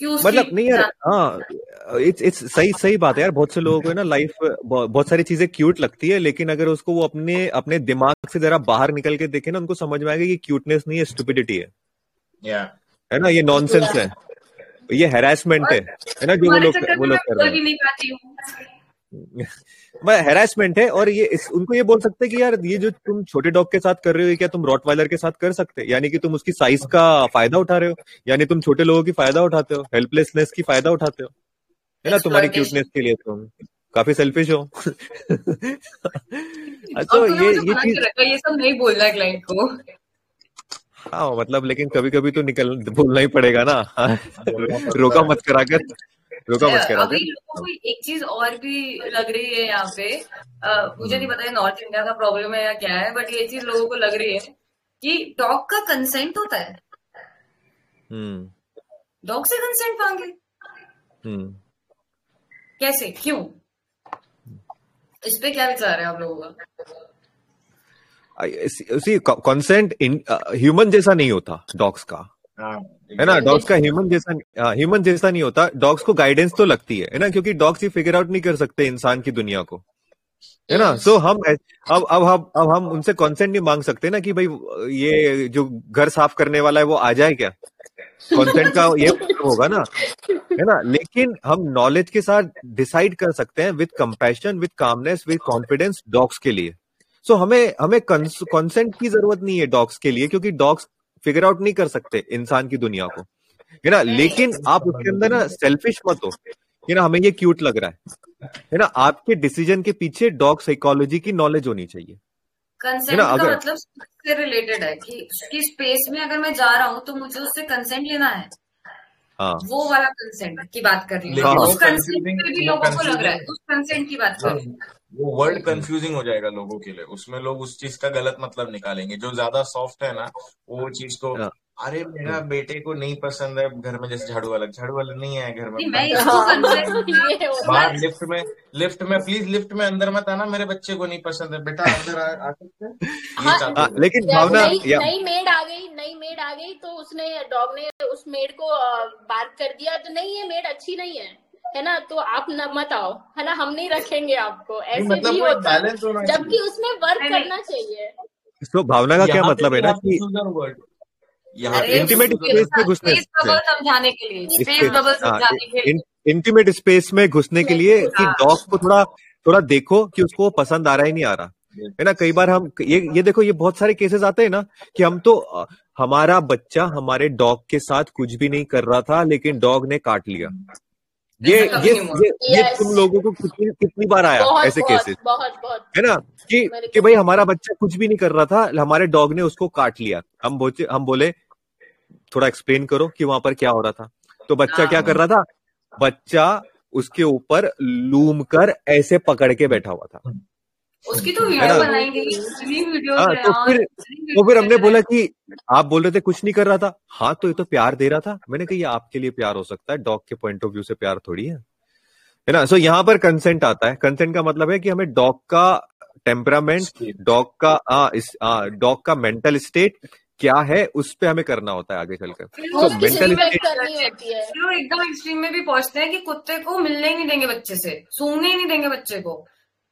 मतलब नहीं यार हाँ इट्स इट्स सही सही बात है यार बहुत से लोगों को ना लाइफ बहुत सारी चीज़ें क्यूट लगती है लेकिन अगर उसको वो अपने अपने दिमाग से जरा बाहर निकल के देखे ना उनको समझ में आएगा कि क्यूटनेस नहीं है स्टुपिडिटी है। या है ना? ये नॉनसेंस है। ये हेरासमेंट है। है ना? जो वो लोग वो लोग कर रहे हैं। (laughs) हेरासमेंट है और ये इस, उनको ये बोल सकते हैं कि यार ये जो तुम छोटे डॉग के साथ कर रहे हो क्या तुम रॉटवाइलर के साथ कर सकते हैं? यानी कि तुम उसकी साइज़ का फ़ायदा उठा रहे हो? यानी तुम छोटे लोगों की फ़ायदा उठाते हो? हेल्पलेसनेस की फ़ायदा उठाते हो? है ना तुम्हारी क्यूटनेस के लिए तुम। काफ़ी सेल्फिश हो। (laughs) तो ये ये चीज़ ये सब नहीं बोलना क्लाइंट को। हाँ मतलब लेकिन कभी कभी तो निकल बोलना ही पड़ेगा ना। (laughs) रोका मत करा कर। रोका मत करा अभी लोगों को एक चीज़ और भी लग रही है यहाँ पे। मुझे नहीं पता है नॉर्थ इंडिया का प्रॉब्लम है या क्या है बट ये चीज़ लोगों को लग रही है कि डॉग का कंसेंट होता है। हम्म। डॉग से कंसेंट मांगे? हम्म। कैसे? क्यों? इस पे क्या विचार है आप लोगों का? सी कॉन्सेंट ह्यूमन जैसा नहीं होता डॉग्स का। हाँ है ना? डॉग्स का ह्यूमन जैसा ह्यूमन जैसा नहीं होता। डॉग्स को गाइडेंस तो लगती है है ना? क्योंकि डॉग्स ही फिगर आउट नहीं कर सकते इंसान की दुनिया को है ना? सो हम अब अब हम अब हम उनसे कॉन्सेंट नहीं मांग सकते ना कि भाई ये जो घर साफ़ करने वाला है वो आ जाए क्या? कॉन्सेंट का ये होगा ना है ना? लेकिन हम नॉलेज के साथ डिसाइड कर सकते हैं with compassion with calmness with confidence dogs के लिए। सो so, हमें हमें कंसेंट की ज़रूरत नहीं है डॉग्स के लिए क्योंकि डॉग्स फिगर आउट नहीं कर सकते इंसान की दुनिया को। है ना लेकिन आप उसके अंदर ना सेल्फिश मत हो। है ना हमें ये क्यूट लग रहा है। है ना आपके डिसीज़न के पीछे डॉग साइकोलॉजी की नॉलेज होनी चाहिए। कंसेंट का अगर- मतलब से रिलेटेड है कि उसकी स्पेस में अगर मैं जा रहा हूँ तो मुझे उससे कंसेंट लेना है। हाँ। वो वाला कंसेंट की बात कर रही हूँ। उस कंसेंट में भी लोगों को लग रहा है। उस कंसेंट की बात कर रही हूँ। वो वर्ड कंफ्यूजिंग हो जाएगा लोगों के लिए। उसमें लोग उस चीज़ का गलत मतलब निकालेंगे। जो ज़्यादा सॉफ्ट है ना वो चीज़ को हाँ। अरे मेरा बेटे को नहीं पसंद है घर में जैसे झाड़ू वाला। झाड़ू वाला नहीं है घर में। इसको (laughs) होता बाहर लिफ्ट में लिफ्ट में प्लीज़ लिफ्ट में अंदर मत आना मेरे बच्चे को नहीं पसंद है। बेटा अंदर आ, सकते हैं? हाँ, हाँ हैं। लेकिन भावना नई मेड आ गई नई मेड आ गई तो उसने डॉग ने उस मेड को बात कर दिया। तो नहीं ये मेड अच्छी नहीं है है ना? तो आप न मत आओ है ना? हम नहीं रखेंगे आपको। ऐसे मतलब भी होता है। जबकि उसमें वर्क। करना चाहिए। तो भावना का क्या मतलब है ना कि यहाँ इंटीमेट स्पेस में घुसने समझाने के लिए स्पेस स्पेस बबल हाँ समझाने के लिए। इंटीमेट स्पेस में घुसने के लिए कि हाँ। डॉग को थोड़ा थोड़ा देखो कि उसको पसंद आ रहा है नहीं आ रहा। है ना? कई बार हम ये ये देखो ये बहुत सारे केसेस आते हैं ना कि हम तो हमारा बच्चा हमारे डॉग के साथ कुछ भी नहीं कर रहा था लेकिन डॉग ने काट लिया। ये ये ये, ये तुम लोगों को कितनी कितनी बार आया बहुत ऐसे केसेस बहुत बहुत। है ना? कि कि भाई हमारा बच्चा कुछ भी नहीं कर रहा था हमारे डॉग ने उसको काट लिया। हम बोले हम बोले थोड़ा एक्सप्लेन करो कि वहाँ पर क्या हो रहा था। तो बच्चा हाँ। क्या कर रहा था? बच्चा उसके ऊपर लूम कर ऐसे पकड़ के बैठा हुआ था। उसकी तो वीडियो? बनाएँगे वीडियो हाँ तो फिर तो फिर हमने बोला कि आप बोल रहे थे कुछ नहीं कर रहा था। हाँ तो ये तो प्यार दे रहा था। मैंने कहा ये आपके लिए प्यार हो सकता है। डॉग के पॉइंट ऑफ़ व्यू से प्यार थोड़ी है। है ना? सो यहाँ पर कंसेंट आता है। कंसेंट का मतलब है कि हमें डॉग का टेम्परामेंट डॉग का डॉग का मेंटल स्टेट क्या है उस पर हमें करना होता है आगे चलकर। तो मेंटल है। एकदम एक्सट्रीम में भी पहुँचते हैं कि कुत्ते को मिलने ही नहीं देंगे बच्चे से सोने ही नहीं देंगे बच्चे को।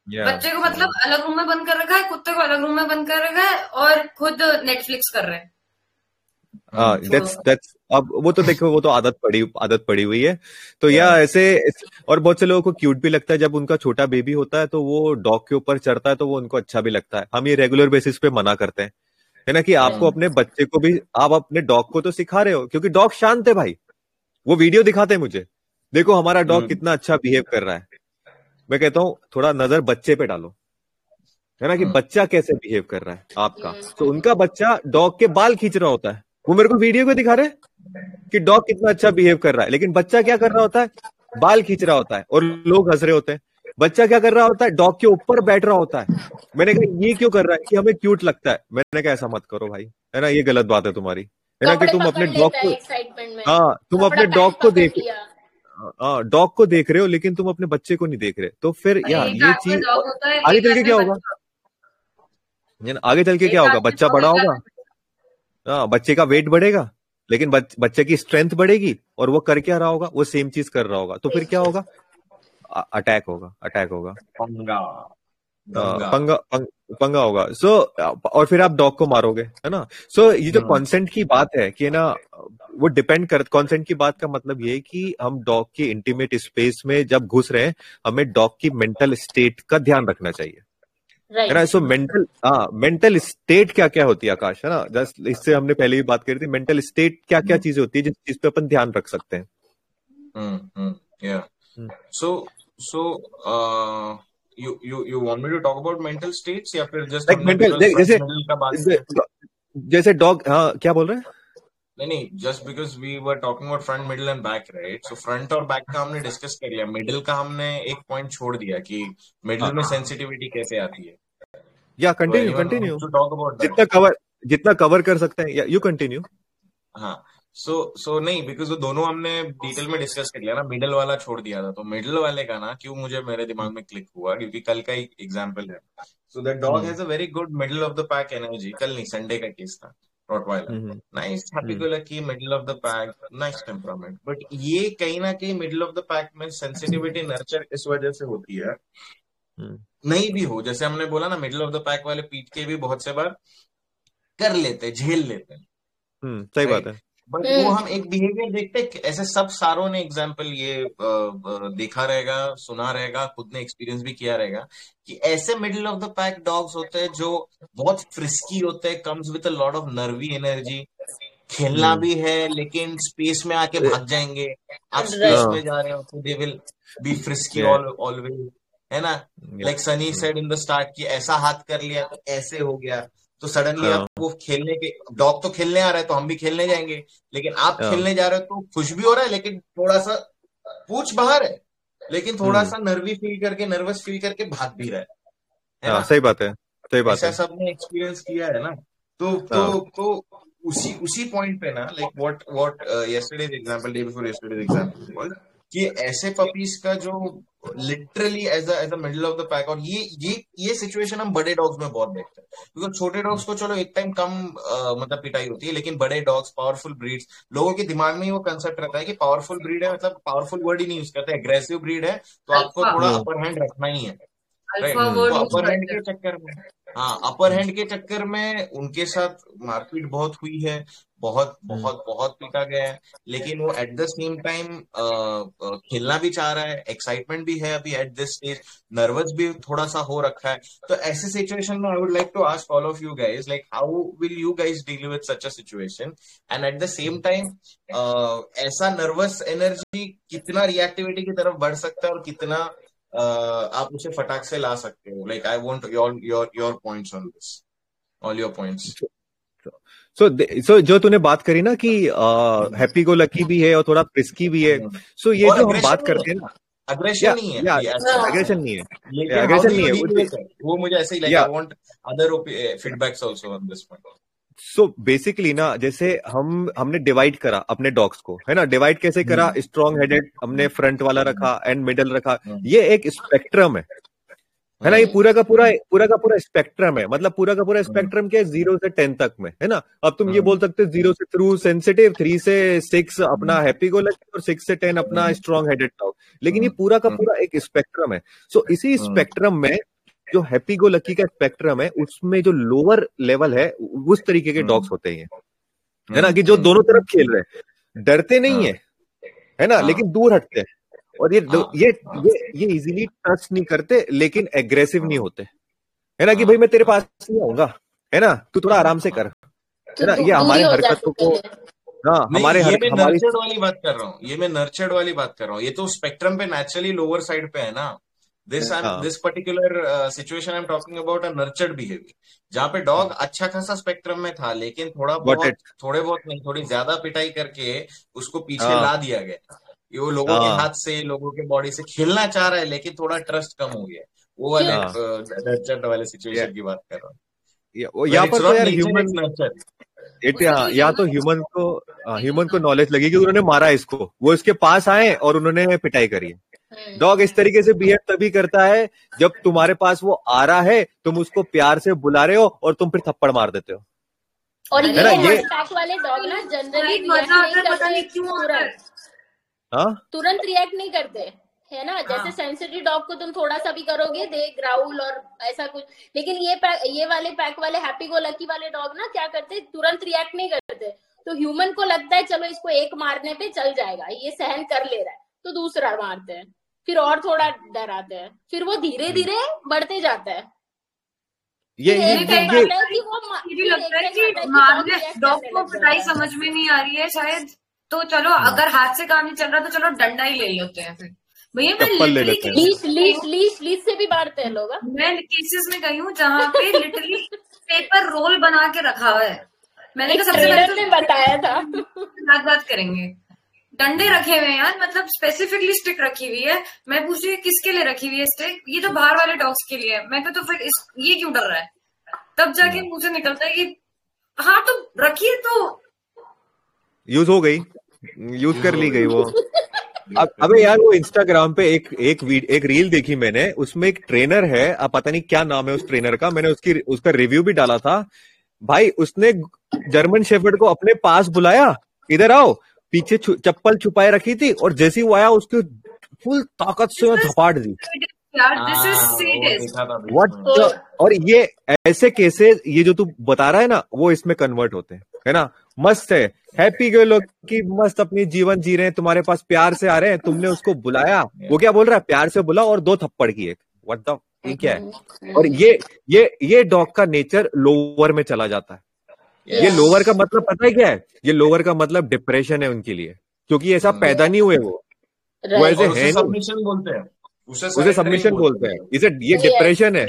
Yeah. बच्चे को मतलब अलग रूम में बंद कर रखा है कुत्ते को अलग रूम में बंद कर रखा है और खुद नेटफ्लिक्स कर रहे हैं। दैट्स दैट्स अब वो तो देखो वो तो आदत पड़ी आदत पड़ी हुई है। तो या ऐसे और बहुत से लोगों को क्यूट भी लगता है जब उनका छोटा बेबी होता है तो वो डॉग के ऊपर चढ़ता है तो वो उनको अच्छा भी लगता है। हम ये रेगुलर बेसिस पे मना करते हैं। है ना कि आपको अपने बच्चे को भी आप अपने डॉग को तो सिखा रहे हो क्योंकि डॉग शांत है भाई। वो वीडियो दिखाते हैं मुझे। देखो हमारा डॉग हम्म। कितना अच्छा बिहेव कर रहा है। मैं कहता हूँ थोड़ा नज़र बच्चे पे डालो। है ना कि हम्म। बच्चा कैसे बिहेव कर रहा है आपका? तो उनका बच्चा डॉग के बाल खींच रहा होता है। वो मेरे को वीडियो को दिखा रहे कि डॉग कितना अच्छा बिहेव कर रहा है। लेकिन बच्चा क्या कर रहा होता है? बाल खींच रहा होता है और लोग हंस रहे होते हैं। बच्चा क्या कर रहा होता है? डॉग के ऊपर बैठ रहा होता है। मैंने कहा ये क्यों कर रहा है? कि हमें क्यूट लगता है। मैंने कहा ऐसा मत करो भाई। है ना? ये गलत बात है तुम्हारी। है ना कि तुम अपने डॉग को हाँ तुम अपने डॉग को देख हाँ डॉग को देख रहे हो लेकिन तुम अपने बच्चे को नहीं देख रहे। तो फिर यार ये चीज़ आगे चल के क्या होगा? आगे चल के क्या होगा? बच्चा बड़ा होगा। हाँ बच्चे का वेट बढ़ेगा लेकिन बच्चे की स्ट्रेंथ बढ़ेगी और वो कर क्या रहा होगा? वो सेम चीज़ कर रहा होगा। तो फिर क्या होगा? अटैक होगा अटैक होगा। पंगा पंगा पंगा होगा। सो so, और फिर आप डॉग को मारोगे है ना? सो so, ये जो कंसेंट हाँ। की बात है कि ना वो डिपेंड कर कंसेंट की बात का मतलब ये है कि हम डॉग के इंटीमेट स्पेस में जब घुस रहे हैं हमें डॉग की मेंटल स्टेट का ध्यान रखना चाहिए। है ना? सो मेंटल हाँ मेंटल स्टेट क्या क्या होती है आकाश है ना? जस्ट इससे हमने पहले भी बात करी थी मेंटल स्टेट क्या क्या चीज़ें होती है जिस चीज़ पे अपन ध्यान रख सकते हैं। So so you you you want me to talk about mental states या फिर जस्ट like मेंटल जैसे जैसे डॉग हाँ? क्या बोल रहे हैं? नहीं नहीं just because we were talking about front middle and back right so front और बैक का हमने डिस्कस कर लिया. मिडिल का हमने एक पॉइंट छोड़ दिया कि मिडिल में सेंसिटिविटी हाँ। कैसे आती है? या कंटिन्यू कंटिन्यू जितना कवर जितना कवर कर सकते हैं. यू कंटिन्यू हाँ. सो सो नहीं बिकॉज़ वो दोनों हमने डिटेल में डिस्कस कर लिया ना मिडल वाला छोड़ दिया था। तो मिडल वाले का ना क्यों मुझे मेरे दिमाग में क्लिक हुआ? क्योंकि कल का एक एग्ज़ाम्पल है। So that dog has a very good middle of the pack energy कल नहीं संडे का केस था Rottweiler nice happy go lucky middle of the pack nice temperament but ये कहीं ना कहीं मिडल ऑफ़ द पैक में सेंसिटिविटी नर्चर इस वजह से होती है। हम्म। नहीं भी हो जैसे हमने बोला ना मिडिल ऑफ़ द पैक वाले पीट के भी बहुत से बार कर लेते झेल लेते। हैं हम्म, सही बात है। बट वो हम एक बिहेवियर देखते हैं ऐसे सब सारों ने एग्ज़ाम्पल ये देखा रहेगा सुना रहेगा खुद ने एक्सपीरियंस भी किया रहेगा कि ऐसे middle of the pack dogs होते हैं जो बहुत फ्रिस्की होते हैं comes with a lot of nervy energy खेलना हम्म। भी है लेकिन स्पेस में आके भाग जाएँगे। आप स्पेस में जा रहे हो तो they will be frisky always है ना? Like Sunny said in the start कि ऐसा हाथ कर लिया तो ऐसे हो गया। तो सडनली हाँ. वो खेलने के डॉग तो खेलने आ रहा है तो हम भी खेलने जाएँगे लेकिन आप हाँ. खेलने जा रहे हो तो खुश भी हो रहा है लेकिन थोड़ा सा पूछ बाहर है लेकिन थोड़ा हम्म। सा नर्वी फील करके नर्वस फील करके भाग भी रहा है, हाँ, सही बात है सही बात है सबने एक्सपीरियंस किया है ना तो तो हाँ। तो उसी उसी पॉइंट पे ना like what what yesterday example day before yesterday example कि ऐसे पपीज का जो literally age age a middle of the pack और ये ये ये सिचुएशन हम बड़े डॉग्स में बहुत देखते हैं। क्योंकि छोटे डॉग्स को चलो एक टाइम कम आ, मतलब पिटाई होती है लेकिन बड़े डॉग्स पावरफुल ब्रीड्स लोगों के दिमाग में ही वो कंसेप्ट रहता है कि पावरफुल ब्रीड है मतलब पावरफुल वर्ड ही नहीं यूज़ करते एग्रेसिव ब्रीड है तो आपको थोड़ा अपर हैंड रखना ही है। तो अपर हैंड के चक्कर में। हाँ अपर हैंड के चक्कर में उनके साथ मारपीट बहुत हुई है बहुत हम्म। बहुत बहुत पीटा गया है। लेकिन वो एट द सेम टाइम खेलना भी चाह रहा है एक्साइटमेंट भी है अभी एट दिस स्टेज नर्वस भी थोड़ा सा हो रखा है। तो ऐसे सिचुएशन में I would like to ask all of you guys like how will you guys deal with such a situation and at the same time ऐसा नर्वस एनर्जी कितना रिएक्टिविटी की तरफ़ बढ़ सकता है और कितना आप उसे फटाक से ला सकते हो। Like I want your your your points on this all your points so so, so, जो तूने बात करी ना कि हैप्पी गो लकी भी है और थोड़ा प्रिस्की भी है सो so, ये जो हम बात करते हैं ना। अग्रेशन नहीं है। अग्रेशन नहीं है। अग्रेशन नहीं है वो मुझे ऐसे ही लगा I want other feedbacks also on this point so basically ना जैसे हम हमने डिवाइड करा अपने डॉग्स को है ना? डिवाइड कैसे करा? स्ट्रॉन्ग हेडेड हमने फ्रंट वाला रखा एंड मिडल रखा। हम्म। ये एक स्पेक्ट्रम है। है ना? ये पूरा का पूरा पूरा का पूरा स्पेक्ट्रम है। मतलब पूरा का पूरा स्पेक्ट्रम क्या है? ज़ीरो से टेन तक में है ना? अब तुम ये बोल सकते हो ज़ीरो से थ्रू सेंसिटिव थ्री से सिक्स अपना हैप्पी गो लकी और सिक्स से टेन अपना स्ट्रॉन्ग हेडेड टॉक लेकिन ये पूरा का पूरा एक स्पेक्ट्रम है। सो इसी स्पेक्ट्रम में जो हैप्पी गो लकी का स्पेक्ट्रम है उसमें जो लोअर लेवल है उस तरीके के डॉग्स होते हैं है ना? कि जो दोनों तरफ़ खेल रहे हैं। डरते नहीं हाँ। है है ना? हाँ। लेकिन दूर हटते हैं। और ये हाँ। ये ये ये इजीली टच नहीं करते लेकिन एग्रेसिव नहीं होते। है ना कि। भाई मैं तेरे पास नहीं आऊँगा। है ना? तू थोड़ा आराम से कर। है ना? तो ये हमारे हरकतों को हाँ। हमारे ये हर मैं हमारी नर्चर्ड वाली बात कर रहा हूँ। ये मैं नर्चर्ड वाली बात कर रहा हूँ। ये तो स्पेक्ट्रम पे नेचुरली लोअर साइड पे है ना? दिस हाँ। This particular situation I am talking about a nurtured behaviour जहाँ पे डॉग अच्छा खासा स्पेक्ट्रम में था लेकिन थोड़ा बहुत it. थोड़े बहुत नहीं थोड़ी ज़्यादा पिटाई करके उसको पीछे हाँ। ला दिया गया ये वो लोगों uh. के हाँ। हाथ से लोगों के बॉडी से खेलना चाह रहा है लेकिन थोड़ा ट्रस्ट कम हो गया वो वाले हाँ। नर्चर्ड वाले सिचुएशन की बात कर रहा हूँ या- यहाँ पर तो यार ह्यूमन इट हाँ, या तो ह्यूमन को ह्यूमन को नॉलेज लगी कि उन्होंने मारा इसको वो इसके पास आए और उन्होंने पिटाई करी है। डॉग इस तरीके से बिहेव तभी करता है जब तुम्हारे पास वो आ रहा है तुम उसको प्यार से बुला रहे हो और तुम फिर थप्पड़ मार देते हो। और ये ना, ये- वाले डॉग ना जनरली रिएक्ट नहीं पता नहीं करते तुरंत। हाँ। रिएक्ट नहीं करते है ना? जैसे हाँ। सेंसिटिव डॉग को तुम थोड़ा सा भी करोगे दे ग्राउल और ऐसा कुछ। लेकिन ये ये वाले पैक वाले हैप्पी गो लकी वाले डॉग ना क्या करते तुरंत रिएक्ट नहीं करते। तो ह्यूमन को लगता है चलो इसको एक मारने पे चल जाएगा ये सहन कर ले रहा है तो दूसरा मारते हैं। फिर और थोड़ा डराते हैं। फिर वो धीरे धीरे बढ़ते जाता है। ये ये ये, आता है लगता है कि आता है डॉग को है। समझ में नहीं आ रही है शायद तो चलो अगर हाथ से काम नहीं चल रहा तो चलो डंडा ही ले लेते हैं फिर। भैया मैं लिटरली हैं। से भी मारते हैं लोग हाँ? मैं केसेस में गई हूँ जहाँ पे लिटरली पेपर रोल बना के रखा हुआ है। मैंने कहा सबसे पहले बताया था। (laughs) बात बात करेंगे। डंडे रखे हुए हैं यार मतलब स्पेसिफिकली स्टिक रखी हुई है। मैं पूछ रही हूँ किसके लिए रखी हुई है स्टिक ये तो बाहर वाले डॉग्स के लिए है। मैं तो फिर इस, ये क्यों डर रहा है? तब जाके मुँह से निकलता है कि हाँ तो रखिए तो यूज़ हो गई। यूज़ कर ली गई वो। (laughs) अब अबे यार वो इंस्टाग्राम पे एक एक वीड, एक रील देखी मैंने। उसमें एक ट्रेनर है अब पता नहीं क्या नाम है उस ट्रेनर का। मैंने उसकी उसका रिव्यू भी डाला था। भाई उसने जर्मन शेफर्ड को अपने पास बुलाया इधर आओ। पीछे चप्पल छुपाए रखी थी और जैसे ही वो आया उसकी फुल ताकत से धपाट दी। यार दिस इज़ हाँ, वो था बीच व्हाट और ये ऐसे केसेस ये जो तू बता रहा है ना वो इसमें कन्वर्ट होते हैं है ना? मस्त है। हैप्पी गए लोग की मस्त अपनी जीवन जी रहे हैं तुम्हारे पास प्यार से आ रहे हैं तुमने उसको बुलाया। वो क्या बोल रहा है? प्यार से बुला और दो थप्पड़ की एक व्हाट द ये क्या है? और ये ये ये डॉग का नेचर लोअर में चला जाता है। ये लोअर का मतलब पता है क्या है? ये लोअर का मतलब डिप्रेशन है उनके लिए क्योंकि ऐसा पैदा नहीं हुए वो। वो ऐसे है सबमिशन बोलते हैं। उसे सबमिशन बोलते हैं। इसे ये डिप्रेशन है?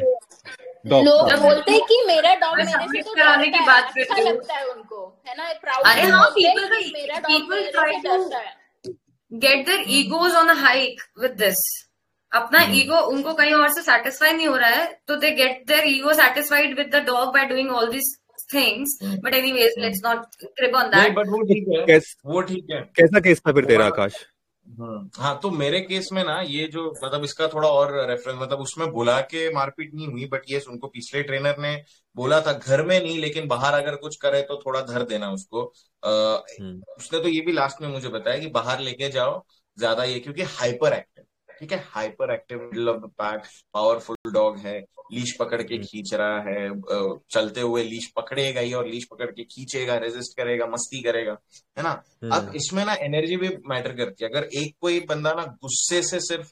डॉग लोग बोलते हैं कि मेरा डॉग मेरे से तो कराने की है। बात अच्छा करती हूँ। लगता है उनको है ना? प्राउड अरे हाँ, हैं का- मेरा डॉग people मेरे से डरता है। Get their egos on a hike with this अपना ईगो उनको कहीं और से सेटिस्फाई नहीं हो रहा है तो they get their ego satisfied with the dog by doing all this things but anyways let's not creep on नहीं दैट बट वो ठीक है। कैस, वो ठीक है। कैसा केस था फिर तेरा आकाश? हम्म, हाँ तो मेरे केस में ना ये जो मतलब इसका थोड़ा और रेफरेंस मतलब उसमें बुला के मारपीट नहीं हुई बट ये उनको पिछले ट्रेनर ने बोला था घर में नहीं लेकिन बाहर अगर कुछ करे तो थोड़ा धर देना उसको। आ, उसने तो ये भी लास्ट में मुझे बताया कि बाहर लेके जाओ ज़्यादा ये क्योंकि हाइपर एक्टिव ठीक है hyper active middle of the pack powerful dog है लीश पकड़ के खींच रहा है चलते हुए लीश पकड़ेगा ही और लीश पकड़ के खींचेगा रेजिस्ट करेगा मस्ती करेगा है ना? अब इसमें ना एनर्जी भी मैटर करती है। अगर एक कोई बंदा ना गुस्से से सिर्फ़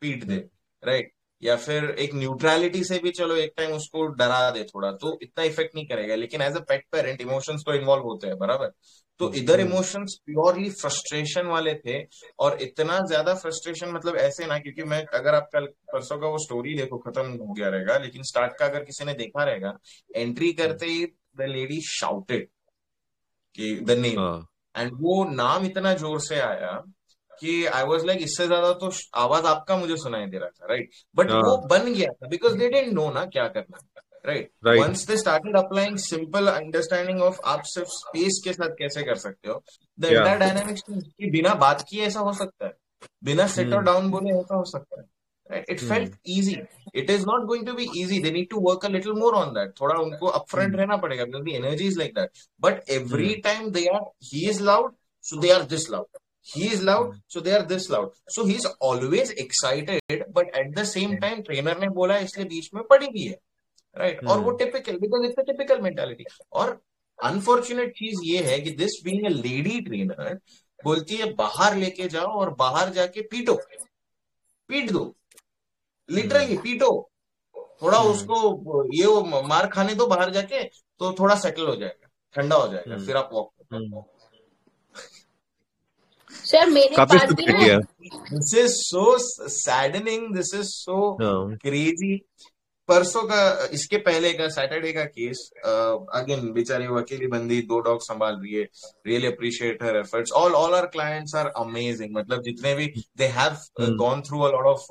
पीट दे राइट या फिर एक न्यूट्रलिटी से भी चलो एक टाइम उसको डरा दे थोड़ा तो इतना इफ़ेक्ट नहीं करेगा। लेकिन as a pet parent emotions तो इन्वॉल्व होते हैं बराबर? तो इधर इमोशंस प्योरली फ्रस्ट्रेशन वाले थे और इतना ज़्यादा फ्रस्ट्रेशन मतलब ऐसे ना क्योंकि मैं अगर आप कल परसों का वो स्टोरी देखो खत्म हो गया रहेगा लेकिन स्टार्ट का अगर किसी ने देखा रहेगा एंट्री करते ही द लेडी शाउटेड कि द नेम हाँ। एंड वो नाम इतना ज़ोर से आया कि आई वॉज़ लाइक इससे ज़्यादा तो आवाज़ आपका मुझे सुनाई दे रहा था राइट बट हाँ। वो बन गया था बिकॉज़ दे डेंट नो ना क्या करना right once they started applying simple understanding of आप सिर्फ़ स्पेस के साथ कैसे कर सकते हो द. एंटायर डायनामिक्स कि बिना बात किए ऐसा हो सकता है बिना सेट और Hmm. डाउन बोले ऐसा हो सकता है right? It Hmm. felt easy. It is not going to be easy. They need to work a little more on that. थोड़ा उनको upfront Hmm. रहना पड़ेगा because the energy is like that. But every Hmm. time they are, he is loud, so they are this loud. He is loud, so they are this loud. So he's always excited, but at the same time trainer ने बोला इसलिए बीच में पड़ी भी Right? और वो typical because because it's a typical और अनफॉर्चुनेट चीज़ ये है कि this being a lady trainer बोलती है बाहर लेके जाओ और बाहर जाके पीटो। पीट दो। लिटरली पीटो। थोड़ा हम्म। उसको ये वो मार खाने दो बाहर जाके तो थोड़ा सेटल हो जाएगा। ठंडा हो जाएगा। हम्म। फिर आप वॉक। सर मेरे पास भी ना। है this is so saddening this is so crazy परसों का इसके पहले का सैटरडे का केस अगेन बेचारी वो अकेली बंदी दो डॉग संभाल रही है really appreciate her efforts all all our clients are amazing मतलब जितने भी they have Hmm. Gone through a lot of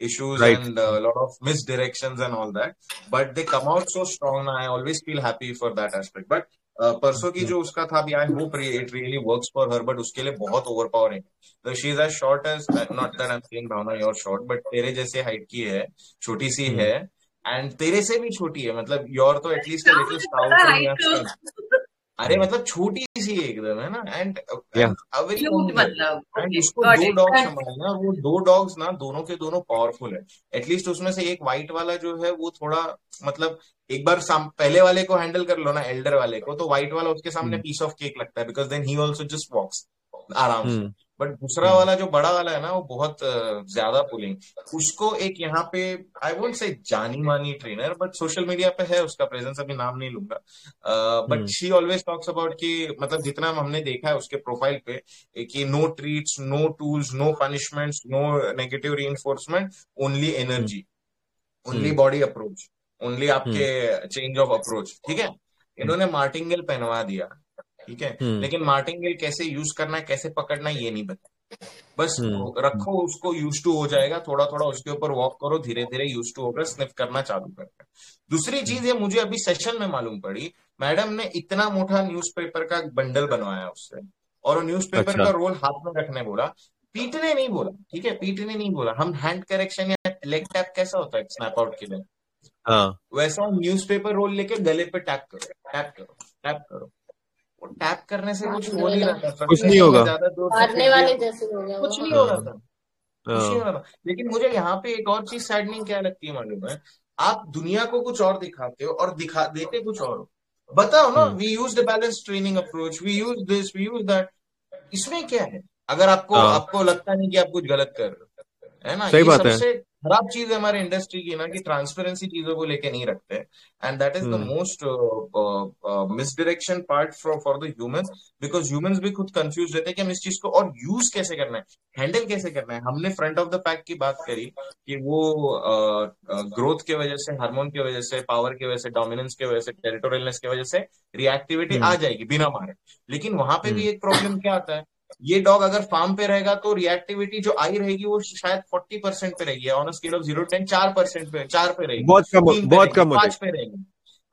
issues Right. and a lot of misdirections and all that but they come out so strong i always feel happy for that aspect but uh, परसों की जो उसका था भी I hope it really works for her but उसके लिए बहुत ओवर पावरिंग तो she is as short as not that I am saying Bhavna you're short but तेरे जैसे हाइट की है छोटी सी हम्म। है एंड तेरे से भी छोटी है मतलब योर तो एटलीस्ट लिटिल स्टाउट अरे मतलब छोटी सी एकदम है ना? And Yeah. मतलब एंड उसको दो. डॉग संभालना वो दो डॉग्स ना दोनों के दोनों पावरफुल है। एटलीस्ट उसमें से एक व्हाइट वाला जो है वो थोड़ा मतलब एक बार पहले वाले को हैंडल कर लो ना एल्डर वाले को तो व्हाइट वाला उसके सामने। पीस ऑफ़ केक लगता है because then he also just walks आराम से। हम्म, बट दूसरा हम्म। वाला जो बड़ा वाला है ना वो बहुत ज़्यादा पुलिंग उसको एक यहाँ पे आई वोंट से जानी मानी ट्रेनर बट सोशल मीडिया पे है उसका प्रेजेंस अभी नाम नहीं लूँगा। But hmm. She always talks about कि मतलब जितना हमने देखा है उसके प्रोफ़ाइल पे कि no treats no tools no punishments no negative री only energy only hmm. Body approach only आपके चेंज ऑफ़ अप्रोच ठीक है? इन्होंने मार्टिंगल पहनवा दिया। ठीक है? हम्म। लेकिन मार्टिंगेल कैसे यूज़ करना है कैसे पकड़ना है ये नहीं बता बस हम्म। रखो उसको यूज़ टू हो जाएगा थोड़ा थोड़ा उसके ऊपर वॉक करो धीरे धीरे यूज़ टू होकर स्निफ करना चालू करना दूसरी चीज़ ये मुझे अभी सेशन में मालूम पड़ी मैडम ने इतना मोटा न्यूज़पेपर का बंडल बनवाया उससे और न्यूज़पेपर अच्छा। का रोल हाथ में रखने बोला पीटने नहीं बोला ठीक है? पीटने नहीं बोला। हम हैंड करेक्शन या लेग टैप कैसा होता है स्नैप आउट के लिए? हाँ। वैसा न्यूज़पेपर रोल लेके गले पे टैप करो टैप करो टैप करो। टैप करने से कुछ हो नहीं रहा था। कुछ नहीं होगा। मारने वाले जैसे हो गया कुछ वो। नहीं हो रहा था। कुछ नहीं हाँ, रहा था। लेकिन मुझे यहाँ पे एक और चीज़ सैडनिंग क्या लगती है मालूम है? आप दुनिया को कुछ और दिखाते हो और दिखा देते कुछ और हो। बताओ ना। We use the balance training approach we use this we use that इसमें क्या है? अगर आपको हाँ। आपको लगता नहीं कि आप कुछ गलत कर रहे हो है ना? सही ये बात है। खराब चीज़ है हमारे इंडस्ट्री की ना कि ट्रांसपेरेंसी चीज़ों को लेके नहीं रखते and that is the. Most misdirection part for for the humans because humans भी खुद कंफ्यूज रहते हैं कि हम इस चीज़ को और यूज़ कैसे करना है हैंडल कैसे करना है हमने फ्रंट ऑफ़ द पैक की बात करी कि वो ग्रोथ की वजह से हार्मोन की वजह से पावर की वजह से डोमिनेंस की वजह से टेरिटोरियलनेस की वजह से रिएक्टिविटी हम्म। आ जाएगी बिना मारे लेकिन वहाँ पे भी हम्म। एक प्रॉब्लम क्या आता है ये डॉग अगर फार्म पे रहेगा तो रिएक्टिविटी जो आई रहेगी वो शायद फोर्टी परसेंट पे रहेगी on scale of zero ten चार परसेंट पे चार पे रहेगी। बहुत कम पे बहुत कम पाँच पे रहेगी।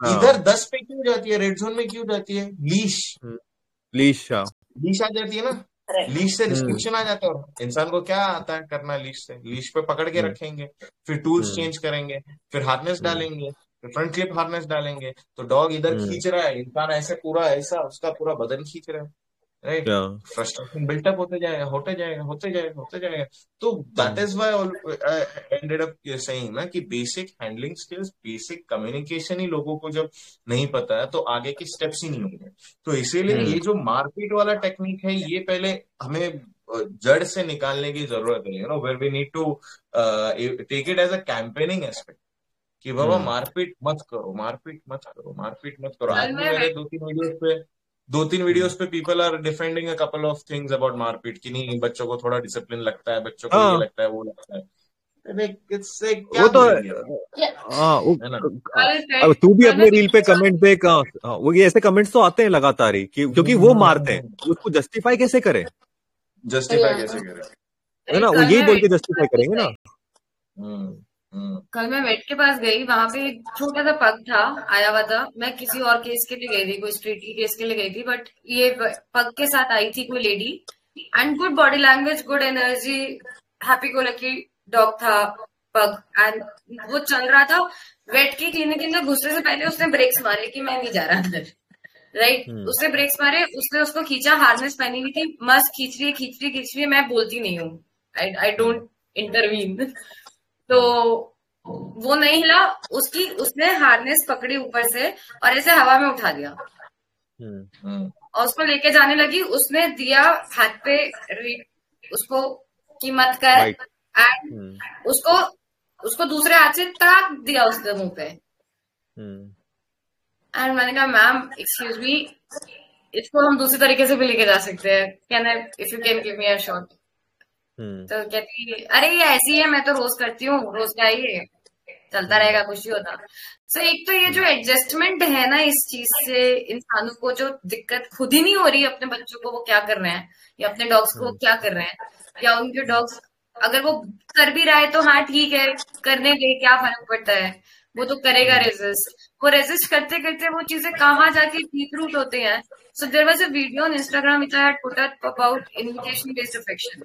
हाँ। इधर दस पे क्यों जाती है? रेड जोन में क्यों जाती है? लीश लीश लीश आ जाती है ना? लीश से हम्म। रिस्ट्रिक्शन आ जाता है। इंसान को क्या आता है करना लीश से? लीश पे पकड़ के हम्म। रखेंगे फिर टूल्स हम्म। चेंज करेंगे फिर हार्नेस हम्म। डालेंगे फिर फ्रंट क्लिप हार्नेस डालेंगे। तो डॉग इधर हम्म। खींच रहा है इंसान ऐसे पूरा ऐसा उसका पूरा बदन खींच रहा है। राइट फ्रस्ट्रेशन बिल्टअप होते जाएगा होते जाएगा होते जाएगा होते जाएगा। तो that is why ended up saying ना कि basic handling skills basic communication ही लोगों को जब नहीं पता है तो आगे के स्टेप्स ही नहीं होंगे। तो इसीलिए हम्म। ये जो मारपीट वाला टेक्निक है ये पहले हमें जड़ से निकालने की ज़रूरत है you know where we need to take it as a campaigning aspect कि बाबा। मारपीट मत करो मारपीट मत करो मारपीट मत करो। आज मैं मेरे दो तीन वीडियोस पे दो तीन वीडियोस पे people are defending a couple of things about मारपीट कि नहीं बच्चों को थोड़ा डिसिप्लिन लगता है बच्चों को ये हाँ। लगता है वो लगता है। वो तो हाँ। है तू भी अपने रील पे कमेंट पे का हाँ, वो ये ऐसे कमेंट्स तो आते हैं लगातार ही क्योंकि वो मारते हैं उसको जस्टिफाई कैसे करें? जस्टिफाई कैसे करें? है ना वो यही बोल के जस्टिफाई करेंगे ना। हम्म कल मैं वेट के पास गई वहाँ पे एक छोटा सा पग था आया हुआ था। मैं किसी और केस के लिए गई थी कोई स्ट्रीट की केस के लिए गई थी बट ये पग के साथ आई थी कोई lady and good body language good energy happy go lucky dog था पग। एंड वो चल रहा था वेट की क्लिनिक के अंदर घुसने से पहले उसने ब्रेक्स मारे कि मैं नहीं जा रहा अंदर। Right hmm. उसने ब्रेक्स मारे उसने उसको खींचा हार्नेस पहनी हुई थी मस्त खींच रही है खींच रही है खींच रही है मैं बोलती नहीं हूँ। आई आई डोंट इंटरवीन तो वो नहीं हिला उसकी उसने हार्नेस पकड़ी ऊपर से और ऐसे हवा में उठा दिया हम्म। और उसको लेके जाने लगी उसने दिया हाथ पे उसको कीमत कर। एंड उसको उसको दूसरे हाथ से ताक दिया उसके मुँह पे। एंड मैंने कहा मैम एक्सक्यूज मी इसको हम दूसरी तरीके से भी लेके जा सकते हैं। Can I if you can give me a shot तो कहती अरे ये ऐसी है मैं तो रोज करती हूँ रोज का ही चलता रहेगा कुछ ही होता। सो so, एक तो ये जो एडजस्टमेंट है ना इस चीज़ से इंसानों को जो दिक्कत खुद ही नहीं हो रही अपने बच्चों को वो क्या कर रहे हैं? या अपने डॉग्स को हम्म। क्या कर रहे हैं? या उनके डॉग्स अगर वो कर भी रहा है तो हाँ ठीक है करने के क्या फ़र्क पड़ता है? वो तो करेगा रेजिस्ट वो रेजिस्ट करते करते वो चीज़ें कहाँ जाके डीप रूट होते हैं? So there was a video on Instagram which I put about invitation based affection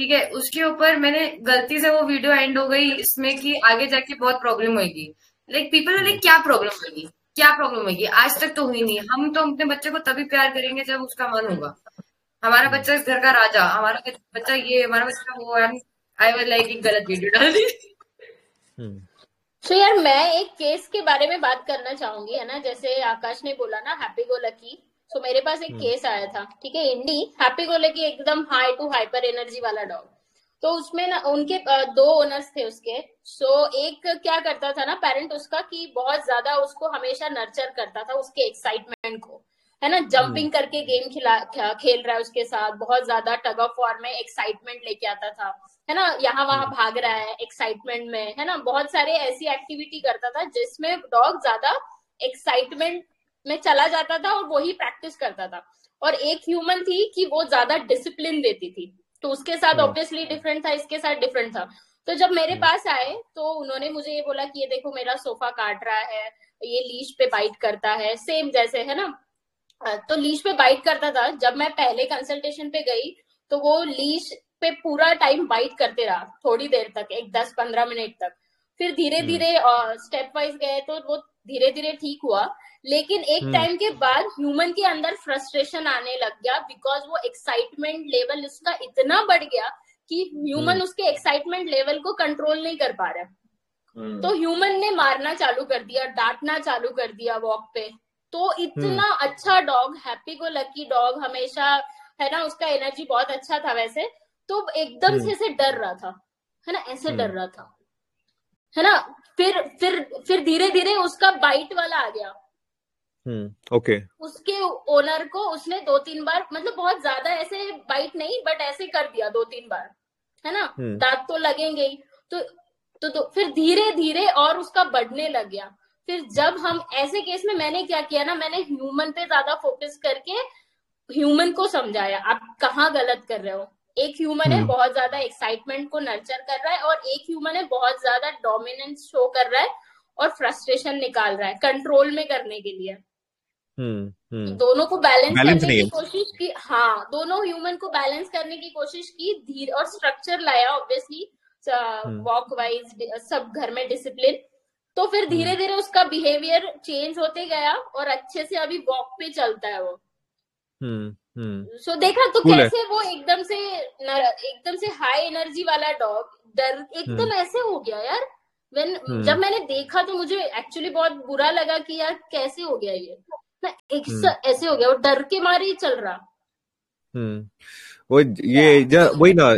ठीक है उसके ऊपर मैंने गलती से वो वीडियो एंड हो गई इसमें कि आगे जाके बहुत प्रॉब्लम होगी लाइक पीपल लाइक क्या प्रॉब्लम होगी? क्या प्रॉब्लम होगी? आज तक तो हुई नहीं। हम तो अपने बच्चे को तभी प्यार करेंगे जब उसका मन होगा। हमारा बच्चा इस घर का राजा हमारा बच्चा ये हमारा बच्चा वो आई विल लाइक एक गलत वीडियो डाल दी। तो यार मैं एक केस के बारे में बात करना चाहूँगी है ना? जैसे आकाश ने बोला ना happy go lucky so so, मेरे पास एक केस हम्म। आया था ठीक है इंडी हैप्पी गो लकी एकदम हाई टू हाइपर एनर्जी वाला डॉग तो उसमें ना उनके दो ओनर्स थे उसके सो so, एक क्या करता था ना पेरेंट उसका कि बहुत ज़्यादा उसको हमेशा नर्चर करता था उसके एक्साइटमेंट को है ना जंपिंग हम्म। करके गेम खिला खेल रहा है उसके साथ बहुत ज़्यादा टग ऑफ़ वॉर में एक्साइटमेंट लेके आता था है ना यहाँ वहाँ हम्म। भाग रहा है एक्साइटमेंट में है ना बहुत सारे ऐसी एक्टिविटी करता था जिसमें डॉग ज़्यादा एक्साइटमेंट में चला जाता था और वही प्रैक्टिस करता था। और एक ह्यूमन थी कि वो ज़्यादा डिसिप्लिन देती थी। तो उसके साथ ऑब्वियसली हम्म। डिफरेंट था इसके साथ डिफरेंट था। तो जब मेरे पास आए तो उन्होंने मुझे ये बोला कि ये देखो मेरा सोफा काट रहा है ये लीश पे बाइट करता है सेम जैसे है ना? तो लीश पे बाइट करता था। जब मैं पहले कंसल्टेशन पे गई तो वो लीश पे पूरा टाइम बाइट करते रहा थोड़ी देर तक एक दस पंद्रह मिनट तक। फिर धीरे हम्म। धीरे स्टेप वाइज गए तो वो धीरे धीरे ठीक हुआ लेकिन एक टाइम हम्म। के बाद ह्यूमन के अंदर फ्रस्ट्रेशन आने लग गया बिकॉज़ वो एक्साइटमेंट लेवल उसका इतना बढ़ गया कि ह्यूमन हम्म। उसके एक्साइटमेंट लेवल को कंट्रोल नहीं कर पा रहा तो ह्यूमन ने मारना चालू कर दिया डांटना चालू कर दिया वॉक पे तो इतना हम्म। अच्छा dog happy go lucky dog हमेशा है ना उसका एनर्जी बहुत अच्छा था वैसे तो एकदम से हम्म। ऐसे डर रहा था है ना ऐसे डर हम्म। रहा था है ना? फिर फिर फिर धीरे धीरे उसका बाइट वाला आ गया। हम्म ओके okay. उसके ओनर को उसने दो तीन बार मतलब बहुत ज़्यादा ऐसे बाइट नहीं बट ऐसे कर दिया दो तीन बार है ना? दांत तो लगेंगे ही। तो तो, तो फिर धीरे धीरे और उसका बढ़ने लग गया। फिर जब हम ऐसे केस में मैंने क्या किया ना मैंने ह्यूमन पे ज़्यादा फोकस करके ह्यूमन को समझाया आप कहाँ गलत कर रहे हो? एक ह्यूमन है हम्म। बहुत ज़्यादा एक्साइटमेंट को नर्चर कर रहा है और एक ह्यूमन है बहुत ज़्यादा डोमिनेंस शो कर रहा है और फ्रस्ट्रेशन निकाल रहा है कंट्रोल में करने के लिए हम्म, हम्म। दोनों को बैलेंस करने की कोशिश की हाँ दोनों ह्यूमन को बैलेंस करने की कोशिश की धीरे और स्ट्रक्चर लाया ऑब्वियसली वॉक वाइज सब घर में डिसिप्लिन तो फिर। धीरे धीरे उसका बिहेवियर चेंज होते गया और अच्छे से अभी वॉक पे चलता है वो सो हम्म, हम्म। देखा तो कैसे वो एकदम से एकदम से हाई एनर्जी वाला डॉग डर एकदम ऐसे हो गया यार। वेन जब मैंने देखा तो मुझे एक्चुअली बहुत बुरा लगा कि यार कैसे हो गया ये। ना ऐसे हो गया वो डर के मारे ही चल रहा। वो ये वही ना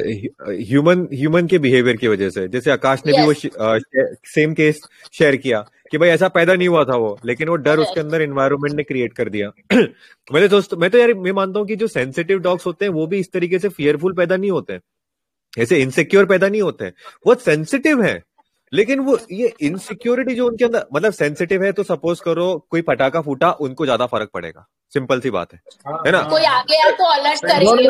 ह्यूमन ह्यूमन के बिहेवियर की वजह से। जैसे आकाश ने yes. भी वो सेम केस शेयर किया कि भाई ऐसा पैदा नहीं हुआ था वो लेकिन वो डर yes. उसके अंदर इन्वायरमेंट ने क्रिएट कर दिया। (clears throat) मैंने दोस्त मैं तो यार मैं मानता हूँ कि जो सेंसिटिव डॉग्स होते हैं वो भी इस तरीके से फियरफुल पैदा नहीं होते। ऐसे इनसिक्योर पैदा नहीं होते। वो सेंसिटिव है। लेकिन वो ये इनसिक्योरिटी जो उनके अंदर मतलब सेंसिटिव है तो सपोज़ करो कोई पटाखा फूटा उनको ज़्यादा फ़र्क पड़ेगा। सिंपल सी बात है। हाँ, है ना? कोई आ गया तो अलर्ट करेंगे।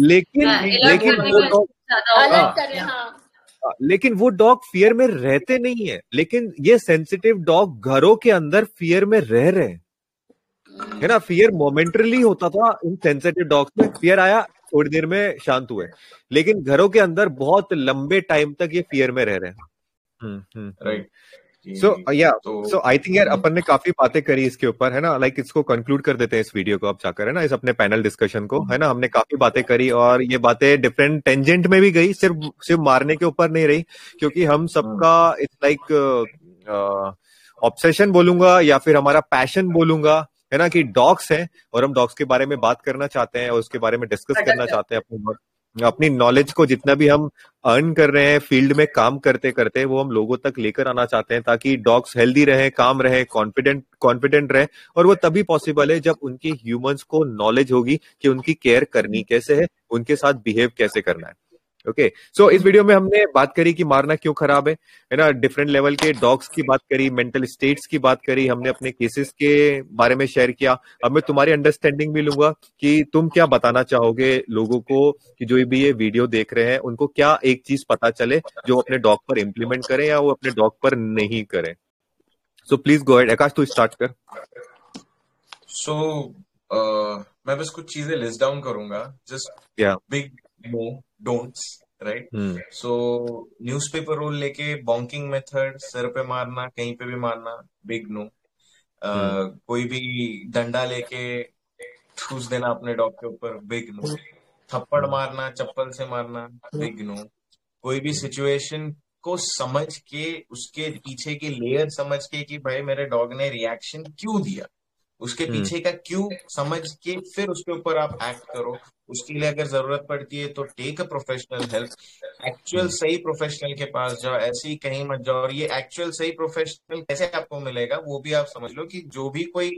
लेकिन लेकिन वो डॉग लेकिन वो डॉग फियर में रहते नहीं है। लेकिन ये सेंसिटिव डॉग घरों के अंदर फियर में रह रहे हैं। है ना? फियर मोमेंटरली होता था इन सेंसिटिव डॉग्स में। फियर आया थोड़ी देर में शांत हुए। लेकिन घरों के अंदर बहुत लंबे टाइम तक ये फियर में रह रहे हैं। राइट सो या सो आई थिंक यार अपन ने काफ़ी बातें करी इसके ऊपर है ना? लाइक like, इसको कंक्लूड कर देते हैं इस वीडियो को आप जाकर है ना? इस अपने पैनल डिस्कशन को है ना? हमने काफ़ी बातें करी और ये बातें डिफरेंट टेंजेंट में भी गई सिर्फ़ सिर्फ़ मारने के ऊपर नहीं रही क्योंकि हम सबका इट्स लाइक ऑब्सेशन बोलूँगा या फिर हमारा पैशन बोलूँगा है ना कि डॉग्स हैं और हम डॉग्स के बारे में बात करना चाहते हैं और उसके बारे में डिस्कस करना चाहते हैं अपनी अपनी नॉलेज को जितना भी हम अर्न कर रहे हैं फ़ील्ड में काम करते करते वो हम लोगों तक लेकर आना चाहते हैं ताकि डॉग्स हेल्दी रहे काम रहे कॉन्फिडेंट कॉन्फिडेंट रहे और वो तभी पॉसिबल है जब उनकी ह्यूमंस को नॉलेज होगी कि उनकी केयर करनी कैसे है उनके साथ बिहेव कैसे करना है। ओके सो इस वीडियो में हमने बात करी कि मारना क्यों खराब है है ना? डिफरेंट लेवल के डॉग्स की बात करी मेंटल स्टेट्स की बात करी हमने अपने केसेस के बारे में शेयर किया। अब मैं तुम्हारी अंडरस्टैंडिंग भी लूँगा कि तुम क्या बताना चाहोगे लोगों को कि जो भी ये वीडियो देख रहे हैं उनको क्या एक चीज़ पता चले जो अपने डॉग पर इम्प्लीमेंट करें या वो अपने डॉग पर नहीं करें। सो प्लीज़ गो एड आकाश तू स्टार्ट कर। सो so, uh, मैं बस कुछ चीज़ें लिस्ट डाउन करूँगा। Just big no don'ts right so newspaper roll लेके बॉन्किंग मेथड सर पे मारना कहीं पे भी मारना बिग नो uh, कोई भी डंडा लेके ठूस देना अपने डॉग के ऊपर बिग नो थप्पड़ मारना चप्पल से मारना बिग नो कोई भी सिचुएशन को समझ के उसके पीछे की लेयर समझ के कि भाई मेरे डॉग ने रिएक्शन क्यों दिया? उसके हम्म। पीछे का क्यों समझ के फिर उसके ऊपर आप एक्ट करो। उसके लिए अगर ज़रूरत पड़ती है तो take a professional help actual सही प्रोफेशनल के पास जाओ ऐसे ही कहीं मत जाओ। और ये एक्चुअल सही प्रोफेशनल कैसे आपको मिलेगा वो भी आप समझ लो कि जो भी कोई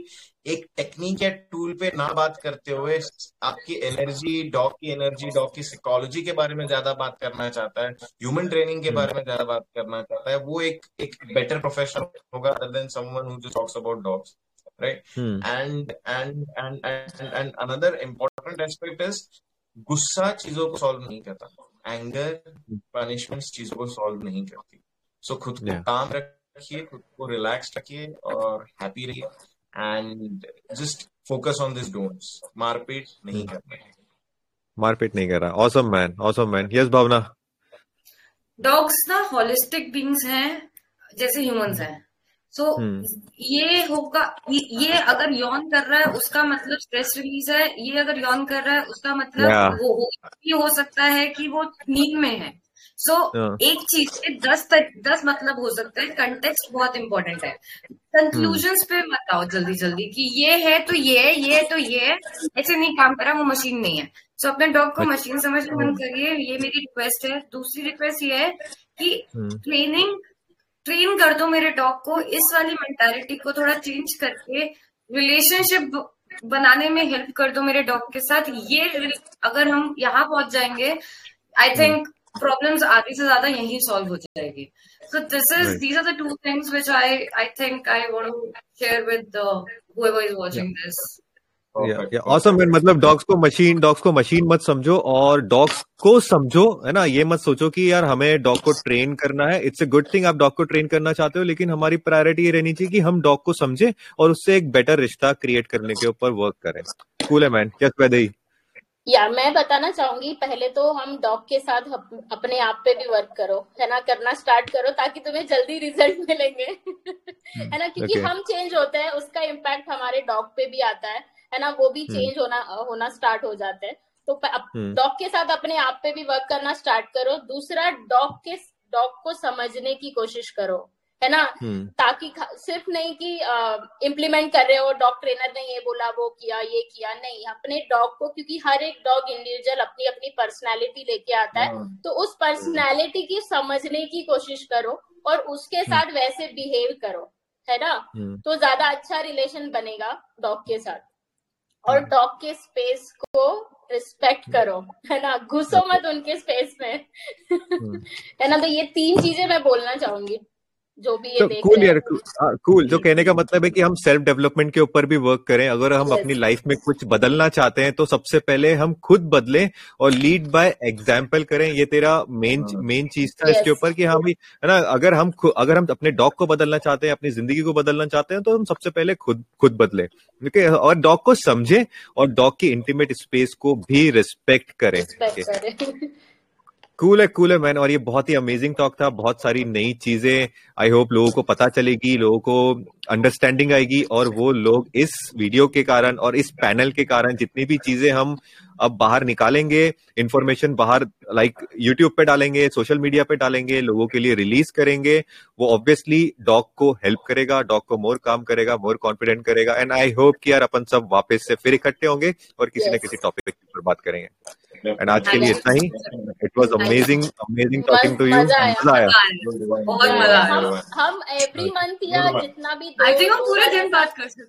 एक टेक्निक या टूल पे ना बात करते हुए आपकी एनर्जी डॉग की एनर्जी डॉग की साइकोलॉजी के बारे में ज़्यादा बात करना चाहता है ह्यूमन ट्रेनिंग के बारे में ज़्यादा बात करना चाहता है वो एक एक बेटर प्रोफेशनल होगा other than someone who just talks about dogs right? Hmm. and, and and and and another important aspect is गुस्सा चीज़ों को सॉल्व नहीं करता। एंगर पनिशमेंट्स चीज़ों को सॉल्व नहीं करती। सो so, खुद को yeah. काम रखिए खुद को रिलैक्स रखिए और हैप्पी रहिए। And just focus on this don'ts मारपीट नहीं hmm. करना। है मारपीट नहीं कर रहा। Awesome man awesome man yes Bhavna. Dogs ना होलिस्टिक बींग्स हैं जैसे ह्यूमंस हैं। सो so, hmm. ये होगा ये अगर यौन कर रहा है उसका मतलब स्ट्रेस रिलीज़ है ये अगर यौन कर रहा है उसका मतलब yeah. वो हो, ये हो सकता है कि वो नींद में है सो so, yeah. एक चीज़ के दस तक दस मतलब हो सकता है कंटेक्स्ट बहुत इंपॉर्टेंट है कंक्लूजन hmm. पे मत आओ जल्दी जल्दी कि ये है तो ये है ये है तो ये है ऐसे नहीं काम करा वो मशीन नहीं है सो so, अपने डॉग को मशीन समझ बंद करिए ये मेरी रिक्वेस्ट है दूसरी रिक्वेस्ट ये है कि ट्रेनिंग hmm. ट्रेन कर दो मेरे डॉग को। इस वाली मेंटालिटी को थोड़ा चेंज करके रिलेशनशिप बनाने में हेल्प कर दो मेरे डॉग के साथ। ये अगर हम यहाँ पहुँच जाएँगे आई थिंक प्रॉब्लम्स आगे से ज़्यादा यही सॉल्व हो जाएगी। So this is these are the two things which I I think I want to share with whoever is watching yeah. this. Awesome man मतलब डॉग्स को मशीन डॉग्स को मशीन मत समझो और डॉग्स को समझो है ना? ये मत सोचो कि यार हमें डॉग को ट्रेन करना है। इट्स ए गुड थिंग आप डॉग को ट्रेन करना चाहते हो लेकिन हमारी प्रायोरिटी ये रहनी चाहिए कि हम डॉग को समझे और उससे एक बेटर रिश्ता क्रिएट करने के ऊपर वर्क करें। कूल है मैन यस वैदई या मैं बताना चाहूँगी पहले तो हम डॉग के साथ अपने आप पे भी वर्क करो है ना? करना स्टार्ट करो ताकि तुम्हें जल्दी रिज़ल्ट मिलेंगे। (laughs) है ना? क्योंकि okay. हम चेंज होते हैं उसका इम्पैक्ट हमारे डॉग पे भी आता है। है ना वो भी चेंज हम्म। होना होना स्टार्ट हो जाते हैं। तो डॉग हम्म। के साथ अपने आप पे भी वर्क करना स्टार्ट करो। दूसरा डॉग के डॉग को समझने की कोशिश करो है ना? हम्म। ताकि सिर्फ़ नहीं कि इम्प्लीमेंट कर रहे हो डॉग ट्रेनर ने ये बोला वो किया ये किया नहीं। अपने डॉग को क्योंकि हर एक डॉग इंडिविजुअल अपनी अपनी पर्सनैलिटी लेके आता है। हाँ। तो उस पर्सनैलिटी की समझने की कोशिश करो और उसके साथ वैसे बिहेव करो है ना? तो ज़्यादा अच्छा रिलेशन बनेगा डॉग के साथ। और डॉग के स्पेस को रिस्पेक्ट करो है ना? घुसो मत उनके स्पेस में। (laughs) हम्म। है ना? तो ये तीन चीज़ें मैं बोलना चाहूँगी। जो भी ये तो देख कूल यार कूल जो। कहने का मतलब है कि हम सेल्फ डेवलपमेंट के ऊपर भी वर्क करें। अगर हम yes. अपनी लाइफ में कुछ बदलना चाहते हैं तो सबसे पहले हम खुद बदलें और लीड बाय एग्ज़ाम्पल करें। ये तेरा मेन मेन चीज़ था yes. इसके ऊपर कि हम है ना अगर हम अगर हम अपने डॉग को बदलना चाहते हैं अपनी ज़िंदगी को बदलना चाहते हैं तो हम सबसे पहले खुद खुद बदले। ठीक है? और डॉग को समझे और डॉग की इंटीमेट स्पेस को भी रिस्पेक्ट करें। (laughs) कूल है कूल है मैन और ये बहुत ही अमेजिंग टॉक था बहुत सारी नई चीज़ें आई होप लोगों को पता चलेगी लोगों को अंडरस्टैंडिंग आएगी और वो लोग इस वीडियो के कारण और इस पैनल के कारण जितनी भी चीज़ें हम अब बाहर निकालेंगे इन्फॉर्मेशन बाहर लाइक यूट्यूब पे डालेंगे सोशल मीडिया पे डालेंगे लोगों के लिए रिलीज़ करेंगे वो ऑब्वियसली डॉग को हेल्प करेगा डॉग को मोर काम करेगा मोर कॉन्फिडेंट करेगा एंड आई होप कि यार अपन सब वापस से फिर इकट्ठे होंगे और किसी yes. न किसी टॉपिक पर बात करेंगे एंड आज के लिए इतना ही। It was amazing amazing talking to you मज़ा आया। बहुत मज़ा आया। हम एवरी मंथ या जितना भी आई थिंक हम पूरे दिन बात कर सकते